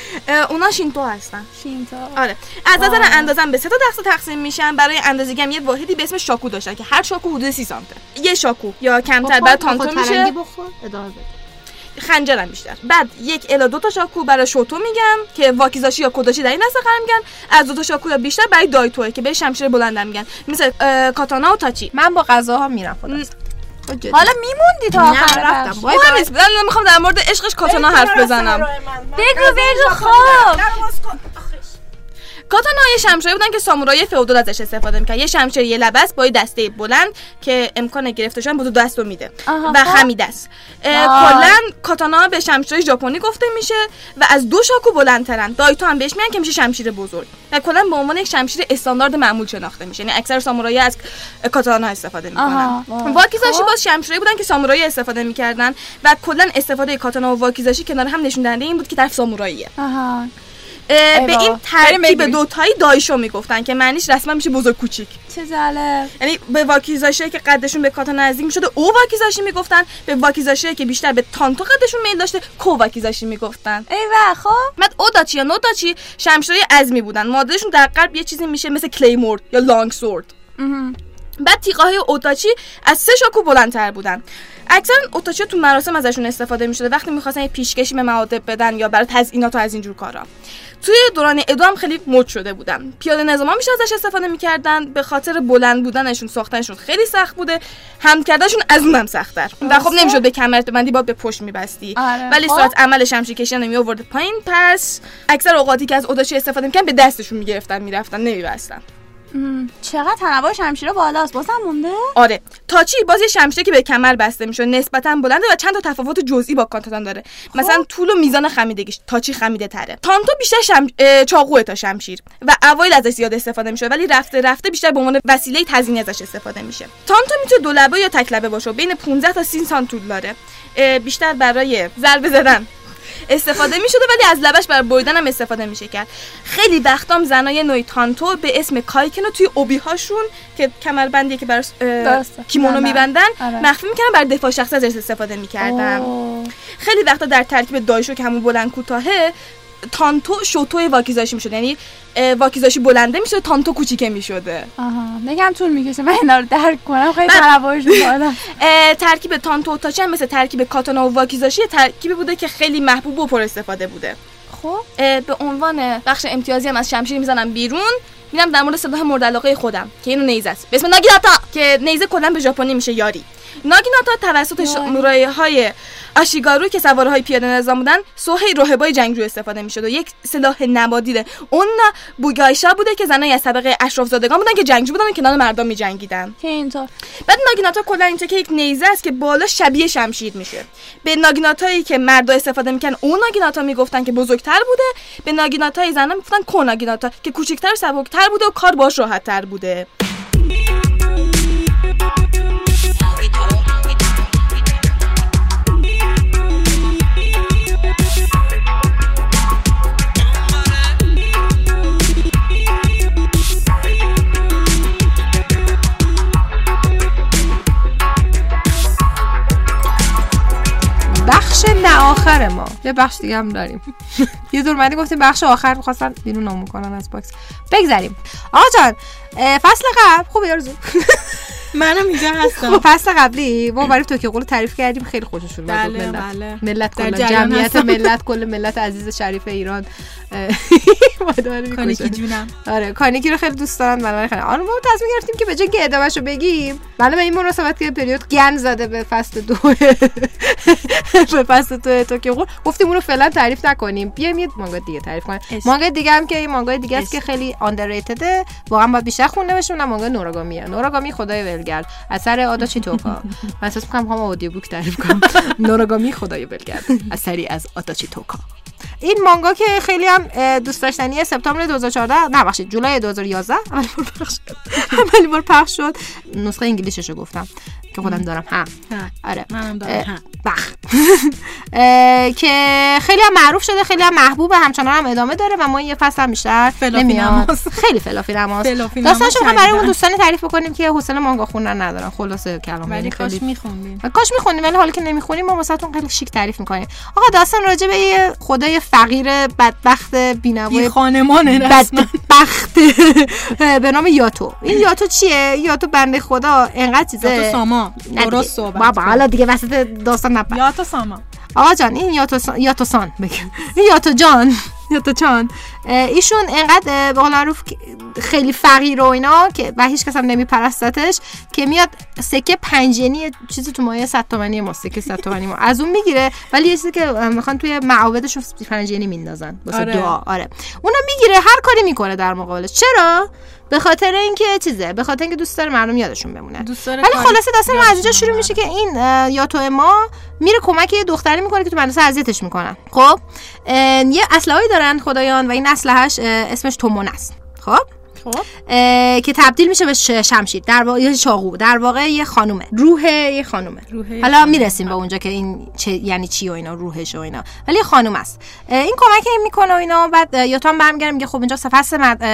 اونا شینتو هستن. شینتا آره. از نظر. اندازم به سه تا دسته تقسیم میشن. برای اندازه‌گیری هم یه واحدی به اسم شاکو داشتن که هر شاکو حدود 30 سانته. یه شاکو یا کمتر بعد تانتو میشه. بخور ادامه بده. خنجر هم بیشتر. بعد یک الا دو تا شاکو برای شوتو میگن که واکیزاشی یا کوداشی در این دسته قرار میگن. از دو تا شاکو یا بیشتر برای دایتوه که به شمشیر بلند میگن. مثل کاتانا و تاچی. من با غذاها میرم خودم حالا میموندی تا نه، آخر؟ رفتم. باید نیست. من می‌خوام در مورد عشقش کاتانا حرف بزنم. بگو بگو. خب. کاتانا یه شمشیری بودن که سامورایی فئودال ازش استفاده می‌کنن یه شمشیر یه لبه است با یه دسته بلند که امکان گرفته شدن با دو دست رو میده. و خب. خمیده است. آه. کلا کاتانا به شمشیر ژاپنی گفته میشه و از دو شاکو بلندترن. دایتو هم بهش میگن که میشه شمشیر بزرگ. و کلا به عنوان یک شمشیر استاندارد معمول شناخته میشه. یعنی اکثر سامورایی از کاتانا استفاده می‌کنن. وای. واکیزاشی خب. باز شمشیری بودن که سامورایی استفاده می‌کردن و کلا استفاده کاتانا و واکیزاشی کنار هم نشون دهنده این بود که طرف ساموراییه. به. این ترکیب. دوتایی دایشو می‌گفتن که معنیش رسما میشه بزرگ کوچیک. چه جالب. یعنی به واکیزاشی که قدشون به کاتا نزدیک می‌شده او واکیزاشی می‌گفتن به واکیزاشی که بیشتر به تانتو قدشون میل داشته کو واکیزاشی می‌گفتن. ای و خب. بعد اوداچی یا نوداچی شمشیرهای عزمی بودن. مادرشون در غرب یه چیزی میشه مثل کلیمورد یا لانگ سورد بعد تیغه های اوتاچی از سه شاکو بلندتر بودن. اکثرا اوتاچی تو مراسم ازشون استفاده می‌شده. وقتی می‌خواستن یه پیشکشی به معادب بدن یا برای تزیینات و از اینجور کارا. توی دوران ادو هم خیلی مد شده بودن پیاده نظام میشه ازش استفاده می‌کردن. به خاطر بلند بودنشون ساختنشون خیلی سخت بوده. هم کردنشون از اونم سختتر. و خب نمی‌شد به کمر بندی باید به پشت میبستی. آره. ولی خب. سرعت عمل شمشیر کشی نمی آورد پایین. پس اکثر اوقاتی که از اوتاچی استفاده می‌کردن به دستشون می‌گرفتن می‌رفتن نمیبستن. چقدر تنوع شمشیر بالاست. بازم مونده؟ آره. تاچی باز یه شمشیری که به کمر بسته میشه نسبتا بلنده و چند تا تفاوت جزئی با کانتاتان داره. مثلا طول و میزان خمیدگیش. تاچی خمیده تره. تانتو بیشتر شم... چاقوه تا شمشیر. و اوایل ازش زیاد استفاده میشه. ولی رفته رفته بیشتر به عنوان وسیله تزیینی ازش استفاده میشه. تانتو می‌تونه دو لبه یا تک لبه باشه و بین 15 تا 30 سانت طول داره بیشتر برای ضربه زدن. استفاده می شده ولی از لبش بر بریدن هم استفاده میشه کرد خیلی وقتام زنای نوعی تانتو به اسم کایکنو توی اوبی هاشون که کمربندی که بر. کیمونو. میبندن آره. مخفی می‌کنن بر دفاع شخصی ازش استفاده می‌کردن اوه. خیلی وقتا در ترکیب دایشو که همون بلند کوتاهه تانتو شوتو واکیزاشی می‌شده یعنی واکیزاشی بلنده می‌شده تانتو کوچیکه می‌شده آها نگم طول می‌کشه. من اینا رو درک کنم. خیلی تنوعش ترکیب تانتو و تاچی هم مثل ترکیب کاتانا و واکیزاشی ترکیبی بوده که خیلی محبوب و پر استفاده بوده. خب؟ به عنوان بخش امتیازی هم از شمشیر می‌زنم بیرون. میرم در مورد سلاح مورد علاقه خودم که اینو نیزه است. به اسم ناگیناتا که نیزه کلا به ژاپنی میشه یاری. ناگیناتا توسط شامورایی های آشیگارو که سواره های پیاده نظام بودن سوهی راهبای جنگجو استفاده می‌شد و یک سلاح نبادیده اون بوگایشا بوده که زنای از طبقه اشراف زادگان بودن که جنگجو بودن و کنار مردم میجنگیدن. که اینطور. بعد ناگیناتا کلا اینطور که یک نیزه است که بالا شبیه شمشیر میشه. به ناگیناتایی که مردا استفاده می‌کنن اون ناگیناتا می‌گفتن که بزرگتر بوده. به ناگیناتای زنا می‌گفتن کو ناگیناتا که کوچکتر و سبکتر بوده و کار باش راحتتر بوده. آخر ما. یه بخش دیگه هم داریم. یه دور مدی گفتیم بخش آخر می‌خواستن بیرون کنن از باکس. بگذریم. آقا جان فصل قبل. خوبه یارزو منم اینجا هستم. خب فصل قبلی ما برای توکیو قول تعریف کردیم. خیلی خوششون اومد. بله، ملت بله. ملت جریان جمعیت. ملت کل ملت عزیز شریف ایران. کانیکی جونم. آره کانیکی رو خیلی دوست دارن بنابراین خیلی. آره ما تصمیم گرفتیم که به جای که ادامهش رو بگیم بله به این مناسبت که پریود گن زده به فصل دو. به فصل دو توکیو قول. گفتیم اون رو فعلا تعریف نکنیم. بیایم یه مانگا دیگه تعریف کنیم. مانگا دیگه هم که این مانگا دیگه است که خیلی آندرریتده واقعا باید بیشتر خونده بشه اونم مانگا نوراگامیه. نوراگامی خدای ولگرد. اثر آداچی توکا من احساس می‌کنم هم اودیو بوک تعریف کنم. نوراگامی خدای ولگرد. اثری از آداچی توکا این مانگا که خیلی هم دوست داشتنیه سپتامبر 2014 نه بخشید جولای 2011 اولین بار پخش شد. اولین بار پخش شد. نسخه گفتم. که خودم دارم. ها. آره. منم دارم. بخ که خیلی هم معروف شده خیلی هم محبوبه همچنان هم ادامه داره و ما یه فصل هم بیشتر نمیاد. خیلی فلافی نماز. می‌خوام برای اون شدیداً. دوستانی تعریف بکنیم که حوصله مانگا خوندن ندارن. خلاصه کلام ولی یعنی کاش میخوندیم. کاش می‌خونیم ولی حالا که نمی‌خونیم ما واسهتون خیلی شیک تعریف می‌کنیم. آقا داستان راجع به خدای فقیر بدبخت بینوای رسما. بدبخت. به نام یاتو. این یاتو چیه؟ یاتو بنده خدا. انقدر چیزه یاتو ساما. درست صحبت بابا. حالا دیگه وسط داستان نپر. یاتو ساما آقا جان این یاتو سان یاتو سان بگم این یاتو جان یاتو چان. ایشون انقدر به قول معروف خیلی فقیر و اینا که و هیچ کس هم نمیپرستتش که میاد سکه پنجنی چیزی تو مایه 100 تومانی ما سکه 100 تومانی ما. از اون می‌گیره ولی یه چیزی که می‌خوان توی معابدشون پنجنی میندازن. واسه آره. دعا. آره. اونو می‌گیره هر کاری می‌کنه در مقابلش. چرا؟ به خاطر اینکه چیزه به خاطر اینکه دوست داره مردم یادشون بمونه. دوست داره ولی خلاصه داستان ما از اینجا شروع میشه که این اه، یاتو ما میره کمک یه دختری می‌کنه که تو مدرسه اذیتش می‌کنن. خب یه اسلحه‌ای دارن خدایان و این اسلحه‌اش اسمش تومون است. خب؟ که تبدیل میشه به شمشیر. در واقع یه چاقو. در واقع یه خانومه. روح یه خانومه. حالا می‌رسیم به اونجا که این چه یعنی چی و اینا روحش و اینا. ولی خانوم است. این کمک این می‌کنه و اینا. بعد یا تو هم میگه خب اینجا فصل مد...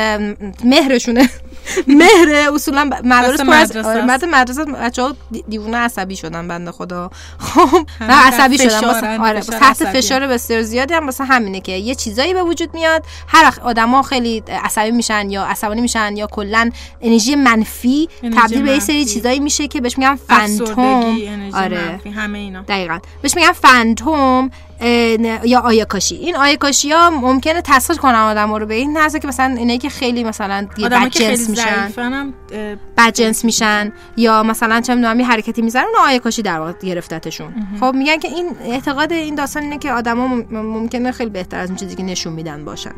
مهرشونه. مهر اصولا مدارس مدرسه آره، مدرسه بچه‌ها دی- دیوونه عصبی شدن بنده خدا. خب نه عصبی شدن. واسه آره تحت. فشار بسیار زیادی هم واسه همینه که یه چیزایی به وجود میاد. هر آدما خیلی عصبی میشن یا عصبانی میشن یا کلا انرژی منفی تبدیل به یه سری. چیزایی میشه که بهش میگن فانتوم. آره. همه اینا. دقیقا. بهش میگن فانتوم. یا آیاکاشی. این آیاکاشی ها ممکنه تسخیر کنن آدم رو به این نظر که مثلا اینایی که خیلی مثلا دیگه آدمایی بد که خیلی جنس میشن هم میشن یا مثلا چه می‌دونم یه حرکتی می‌زنن اون آیاکاشی در واقع گرفتتشون. خب میگن که این اعتقاد این داستان اینه که آدما مم- ممکنه خیلی بهتر از اون چیزی که نشون میدن باشن.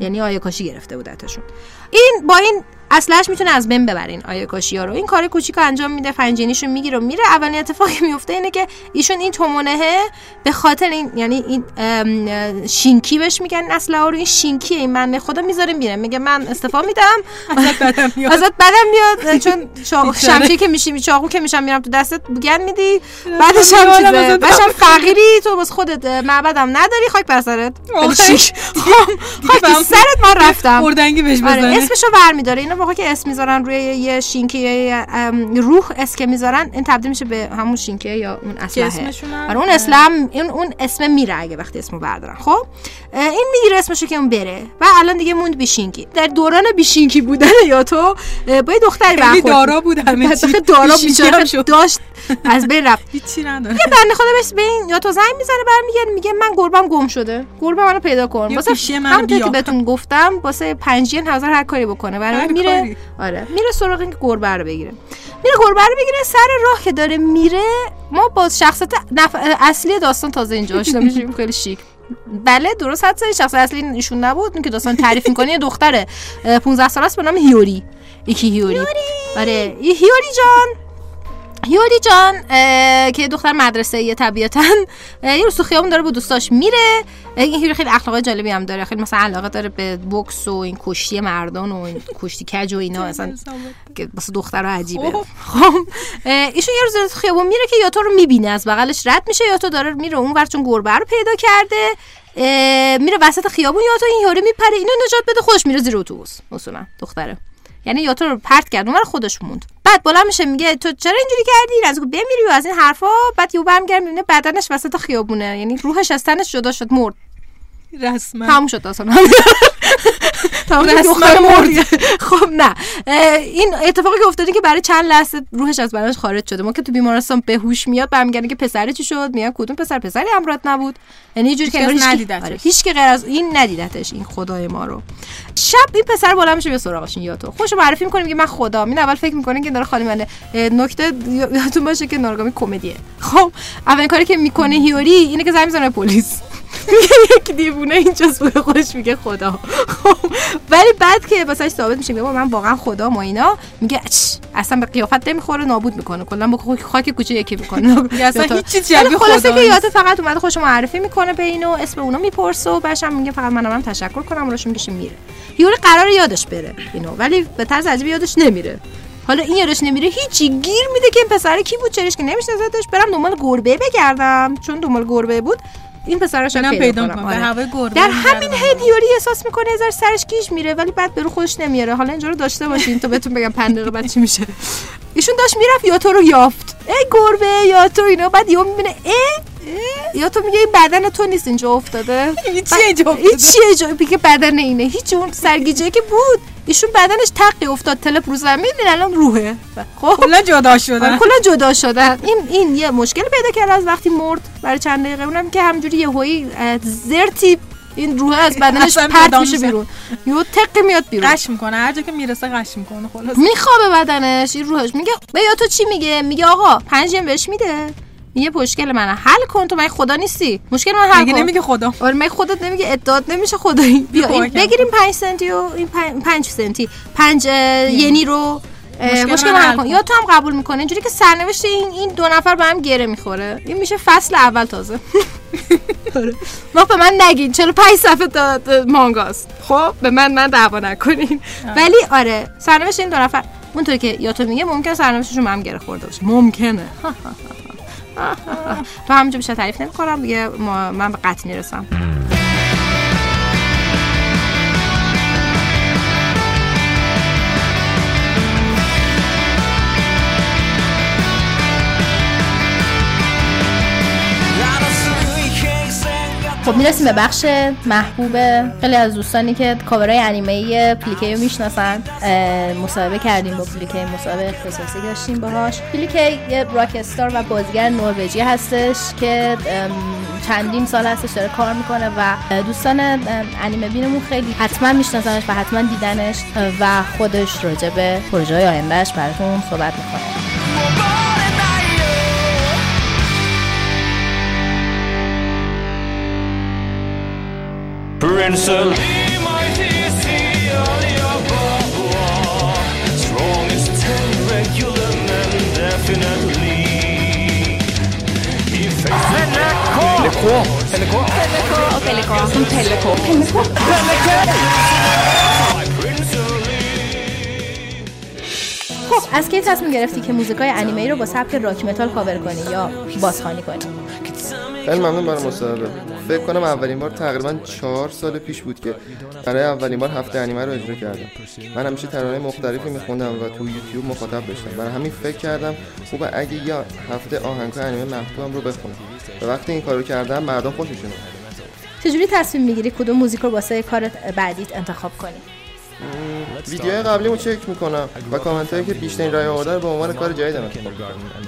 یعنی آیاکاشی گرفته بودتشون. این با این اصلش می‌تونه از بین ببره این آیاکاشی ها رو. این کار کوچیک رو انجام میده فنجینیشو می‌گیره و میره. اولین اتفاقی میفته اینه که ایشون این تومونهه به خاطر این یعنی این شینکی بهش میگن این اسلحه رو این شینکی این من خدا می‌ذاره میره. میگه من استفا میدم. ازت بدم میاد. ازت بدم میاد. چون شمشیر که میشی چاقو که میشم میرم تو دستت بوگن میدی. بعدش هم چیزه. هم فقیری تو بس خودت معبدم نداری. خاک بر سرت. خب، خاک سرت من رفتم. اردنگی بهش آره بزنه. اسمشو برمیداره اینا واقعا که اسم می‌ذارن روی یه شینکه یه ام، روح اس که می‌ذارن این تبدیل میشه به همون شینکه یا اون اسلحه. آره اون اسلام این اون اسم میره اگه وقتی اسمو بردارن. خب؟ این می‌گیره اسمشو که اون بره. و الان دیگه موند بیشینکی در دوران بیشینکی بودن یا تو با یه دختری برخورد دارا بود همه چی. دارا بیچاره. داشت از بین رفت. هیچی نداره. یه بنده خدا بهش به این یا تو زنگ می‌زنه برمیگرده میگه من گربم گم شده. گربه منو پیدا کن. واسه همونطور بیا. که بهتون گفتم واسه پنجین هزار هر کاری بکنه. برای میره. آره. میره سراغ این گربه رو بگیره. میره گربه رو بگیره سر راه که داره میره ما با شخصیت نف... اصلی داستان تازه اینجا آشنا میشیم. خیلی شیک. بله درست. حد زدی شخص اصلی ایشون نبود. اون که داستان تعریف می‌کنه یه دختره. اه، 15 ساله است به نام هیوری. یکی هیوری. آره. هیوری جان. هیوری جان که یه دختر مدرسه یه طبیعتا روز تو خیابون داره با دوستاش میره. این هیوری خیلی اخلاق جالبی هم داره. خیلی مثلا علاقه داره به بوکس و این کشتی مردان و این کشتی کج و اینا. اصلا که واسه دخترها عجیبه. خب. خب. ایشون یه روز تو خیابون میره که یاتو رو می‌بینه. از بغلش رد میشه. یاتو داره میره اون ور چون گربه رو پیدا کرده. میره وسط خیابون. یاتو این یارو میپره. اینو نجات بده. خودش میره زیر اتوبوس. اصولا دختره. یعنی یاتو رو پرت کرد اونور خودش موند. بعد بلند میشه میگه تو چرا اینجوری کردی؟ از بمیری و از این حرفا بعد یهو برمیگرد می‌بینه بدنش وسط خیابونه. یعنی روحش از تنش جدا شد مرد. رسما. تموم شد داستان رسما دختر مرد. خب نه. این اتفاقی که افتاده که برای چند لحظه روحش از بدنش خارج شده. ما که تو بیمارستان به هوش میاد برمیگردن که پسر چی شد؟ میگن کدوم پسر؟ پسری امرات نبود. یعنی جوری که ندیدتش. آره، هیچ که غیر از این ندیدتش این خدای ما رو. شب این پسر بالا میشه به سراغش این یاتو خوشو معرفی می‌کنه میگه من خدا. این اول فکر می‌کنه که داره خالی منه. نکته یا- یادتون باشه که نارگامی کمدیه. خب اولین کاری که می‌کنه هیوری اینه که زنگ می‌زنه پلیس. یک دیوونه اینجاست به خودش میگه خدا. خب ولی بعد که واسش ثابت میشه میگه بابا من واقعا خدا ما اینا. میگه اچ اصلا به قیافت نمی‌خوره نابود می‌کنه. کلا با خاک- کوچه یکی می‌کنه. میگه اصلا هیچ چیز شبیه خلاصه که. یادت فقط اومده خوش معرفی می‌کنه به اینو اسم اونو می‌پرسه و بعدش هم میگه فقط منم هم تشکر کنم روش می‌کشه میره. یوری قرار یادش بره اینو ولی به طرز عجیبی یادش نمیره. حالا این یادش نمیره هیچی گیر میده که این پسر کی بود چرش که نمیشناسدش. برم دنبال گربه بگردم. چون دنبال گربه بود این پسر رو اینم پیدا, کنم. آره. به هوای گربه در. همین حین یوری احساس می‌کنه ذره سرش گیج میره ولی بعد به رو خودش نمیاره حالا اینجا رو داشته باشین تا بهتون بگم پنج دقیقه بعد چی میشه ایشون داشت می‌رفت یا تو رو یافت ای گربه یا تو اینا بعد یهو می‌بینه ای یا تو میگه این بدن تو نیست اینجا افتاده؟ هیچی اینجا افتاده. هیچی اینجا میگه بدن اینه. هیچ اون سرگیجه که بود. ایشون بدنش تقی افتاد تلپ رو زمین این الان روحه. خب. کلا جدا شدن. آره، کلا جدا شدن. این این یه مشکل پیدا کرد از وقتی مرد برای چند دقیقه. اونم که همجوری یهویی اه، زرتی این روح از بدنش پرت میشه. بیرون. یهو تق میاد بیرون. قش می‌کنه. هر جا که می‌رسه قش می‌کنه. خلاص میخوابه بدنش. این روحش. میگه به یا تو چی میگه؟ میگه آقا پنج بهش میده. میگه مشکل من حل کن تو من خدا نیستی؟ مشکل من حل کن. نمیگه خدا؟ آره من خودت نمیگه ادعات نمیشه خدایی؟ بیا این بگیریم 5 سنتی و این 5 سنتی. 5 ینی رو. مشکل حل کن. یا تو هم قبول می‌کنه اینجوری که سرنوشت این این دو نفر به هم گره می‌خوره. این میشه فصل اول تازه. آره. ما به من نگین. 45 صفحه مانگاست خب به من من دعوا نکنین. ولی آره سرنوشت این دو نفر. اونطوری که یا تو میگه ممکن سرنوشتشون به هم گره خورده باشه. ممکنه. تو همینجا بیشتر تعریف نمی‌کنم دیگه من به قطع می‌رسم. خب می‌رسیم به بخش محبوب. خیلی از دوستانی که کاورای انیمه پلیکی رو می‌شناسن مصاحبه کردیم با پلیکی مصاحبه اختصاصی داشتیم باهاش. پلیکی یه راک استار و بازیگر نروژی هستش که چندین سال هستش داره کار می‌کنه و دوستان انیمه بینمون خیلی حتما میشناسنش و حتما دیدنش و خودش راجع به پروژه های آیندهش براتون صحبت می‌کنه. Peleko! خب از کی تصمیم گرفتی که موزیکای انیمه رو با سبک راک متال کاور کنی یا بازخوانی کنی خیلی ممنون برای مصاحبه. فکر کنم اولین بار تقریبا چهار سال پیش بود که برای اولین بار هفته انیمه رو اجرا کردم. من همیشه ترانه مختلفی میخوندم و تو یوتیوب مخاطب داشتم. برای همین فکر کردم خوبه اگه یا هفته آهنگای انیمه محبوبم رو بخونم. و وقتی این کارو کردم مردم خوششون. چجوری تصمیم می‌گیری کدوم موزیک رو واسه کارت بعدیت انتخاب کنی؟ ویدیوهای قبلیمو چک می‌کنم و کامنت هایی که بیشترین رای آورده رو به عنوان کار جدیدم.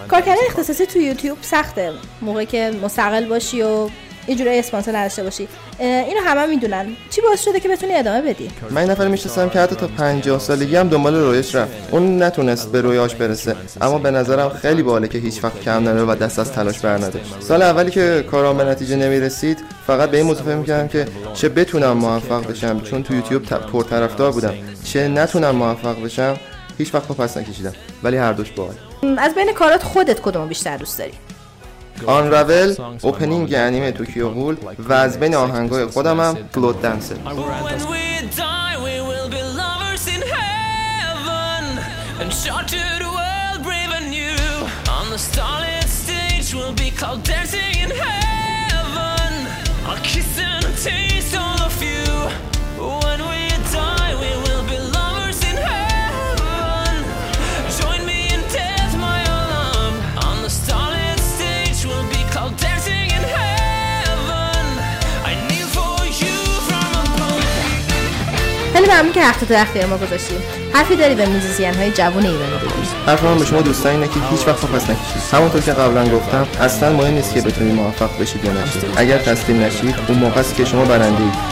کار کردن اختصاصی تو یوتیوب سخته. موقعی که مستقل باشی و یه جورایی اسپانسر نداشته باشی. اینو همه می‌دونن. چی باعث شده که بتونی ادامه بدی؟ من نفر می‌شناسم که حتی تا 50 سالگی هم دنبال رویش رفت. اون نتونست به رویاش برسه. اما به نظرم خیلی باله که هیچ وقت کم نره و دست از تلاش بر نداشت. سال اولی که کارام به نتیجه نمی‌رسید فقط به این موضوع فکر می‌کردم که چه بتونم موفق بشم. چون تو یوتیوب پرطرفدار بودم. چه نتونم موفق بشم هیچ وقت پا پس نکشیدم. ولی هر دوش باحال. از بین کارات خودت کدومو بیشتر دوست داری؟ آن راول اوپنینگ انیمه توکیو گول و از بین آهنگای خودم هم گلوت دنسه Called dancing in hell. خیلی ممنون که وقت تو اختیار ما گذاشتیم حرفی داری به موزیسین های جوان ایرانی بگی. حرف من به شما دوستان اینه که هیچ وقت پس نکشید. همونطور که قبلا گفتم اصلا مهم نیست که بتونید موفق بشید یا نشید. اگر تسلیم نشید اون موقع است که شما برنده اید.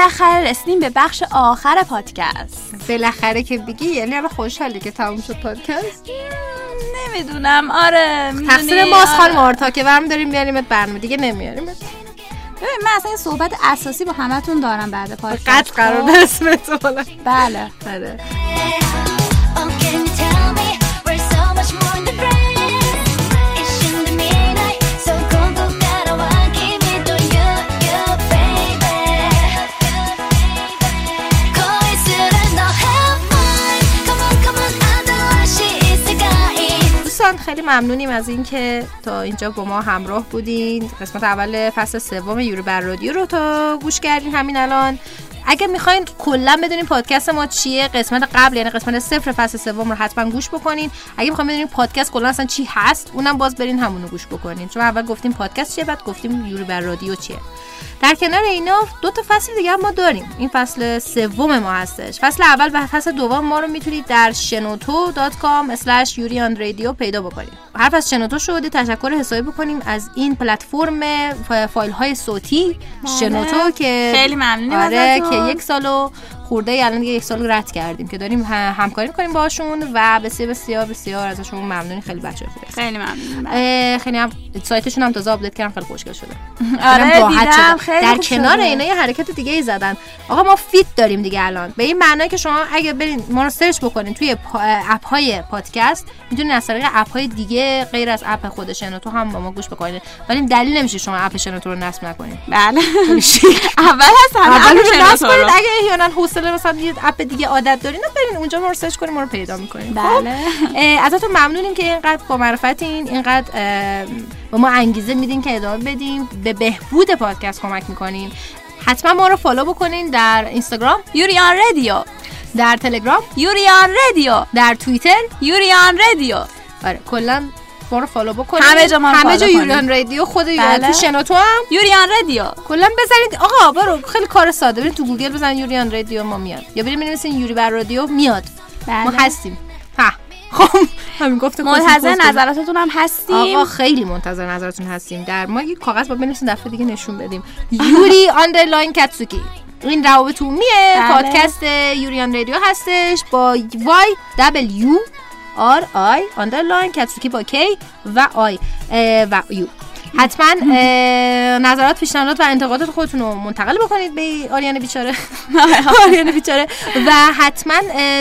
بالاخره رسیدیم به بخش آخر پادکست. بالاخره که بگی یعنی الان خوشحالی که تموم شد پادکست؟ نمی‌دونم. آره تقصیر ماست آره. خانم آرتا که برم داریم میاریمت برنامه دیگه نمیاریم. ببین من اصلا صحبت اساسی با همتون دارم بعد پادکست. قطع قرار خب؟ برسیم احتمالا بله. خیلی ممنونیم از اینکه تا اینجا با ما همراه بودین. قسمت اول فصل سوم یورو بر رادیو رو تا گوش کردین همین الان. اگه می‌خواین کلا بدونین پادکست ما چیه قسمت قبل یعنی قسمت صفر فصل سوم رو حتما گوش بکنین. اگه می‌خواین بدونین پادکست کلا اصلا چی هست اونم باز برین همونو گوش بکنین. چون اول گفتیم پادکست چیه بعد گفتیم یورو بر رادیو چیه. در کنار اینا دو تا فصل دیگه ما داریم این فصل سوم ما هستش فصل اول و فصل دوم ما رو می‌تونید در شنوتو.com slash یوریان رادیو پیدا بکنید حرف از شنوتو شده تشکر حسابی بکنیم از این پلتفرم فایل های صوتی بله. شنوتو که خیلی ممنونیم آره. که یک سالو خورده الان دیگه یک سال رد کردیم که داریم همکاری می‌کنیم باشون و بسیار بسیار بسیار ازشون ممنونیم خیلی بچه. خیلی ممنونم اه، خیلی هم سایتشون هم تازه update کردم خیلی خوشگل شده آره، دیدم،. خیلی در کنار. اینا یه حرکت دیگه ای زدن آقا ما feed داریم دیگه الان به این معنی که شما اگه برین ما رو search بکنین توی app های پادکست می‌تونین از طریق app های دیگه غیر از app خود شنوتو هم با ما گوش بکنین ولی دلیل نمیشه شما app شنوتو رو نصب نکنین بله. اول هست اول app نصب کنید رو. اگه احیانا حوصله مثلا یه app دیگه عادت دارین برین اونجا ما رو search کنین ما رو پیدا می‌کنین. بله. ازتون ممنونیم که اینقدر با معرفتین اینقدر به ما انگیزه میدین که ادامه بدیم. به بهبود پادکست کمک می‌کنین. حتما ما رو follow بکنین در اینستاگرام Yuri on Radio. در تلگرام Yuri on Radio. در توییتر Yuri on Radio. آره کلا ما رو follow بکنین همه جا ما رو همه جا. Yuri on Radio خود بله. تو شنوتو هم؟ Yuri on Radio. کلا بزنید. آقا برو. خیلی کار ساده. برید تو گوگل بزنید Yuri on Radio ما میاد. یا برید بنویسین یوری بر رادیو میاد. ما بله. هستیم. ها. خب همین گفته منتظر نظراتتون هم هستیم. آقا خیلی منتظر نظرتون هستیم. در ما یک کاغذ با بنویسین دفعه دیگه نشون بدیم. یوری underline کاتسوکی این روابط عمومیه. بله. پادکست یوریان رادیو هستش. با وای دبلیو آر آی آندرلاین کاتسوکی با کی و آی و یو. حتما نظرات پیشنهادات و انتقادات خودتون رو منتقل بکنید به آریان بیچاره. آریان بیچاره. و حتما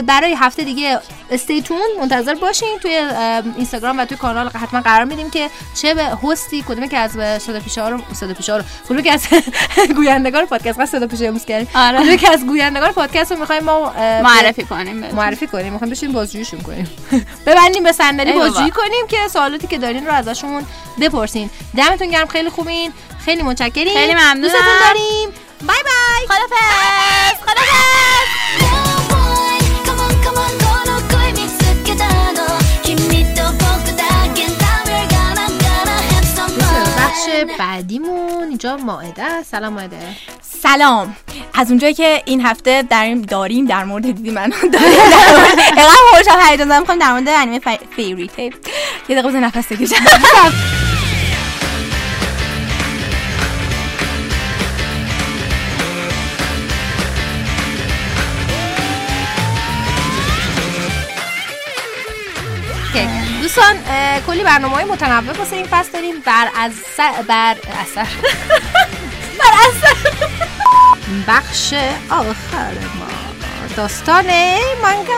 برای هفته دیگه استیتون منتظر باشین توی اینستاگرام و توی کانال حتما قرار میدیم که چه به هستی کدومی که از صدا پیشه ها رو صدا پیشه ها رو کدومی که از گویندگان پادکست قصد صدا پیشه امروز کردیم. آره. کدومی که از گویندگان پادکست رو می‌خوایم ما معرفی کنیم. معرفی کنیم. می‌خوایم بشین بازجوییشون کنیم. ببندیم به صندلی. بازجویی کنیم که سوالاتی که دارین رو ازشون بپرسین. دمتون گرم. خیلی خوبین. خیلی متشکریم. خیلی ممنونم. دوستتون داریم. بای بای. خدافظ. خدافظ. بخش بعدیمون. اینجا ماعده است. سلام ماعده. سلام. از اونجایی که این هفته داریم داریم در مورد دیدی من. اینقدر خوشحال هیجان دارم. می‌خوام در مورد انیمه فی- فیری تیل یه دقیقه بزن نفس بکشم. دوستان کلی برنامه های متنوع واسه این فصل داریم. بر از بر اثر. بر اثر. بخش آخر ما. داستان مانگا.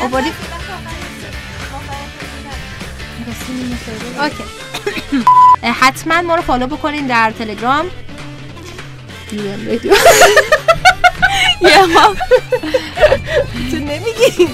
آوردیم اوکی. حتما ما رو فالو بکنین در تلگرام. یه ما. تو نمیگی.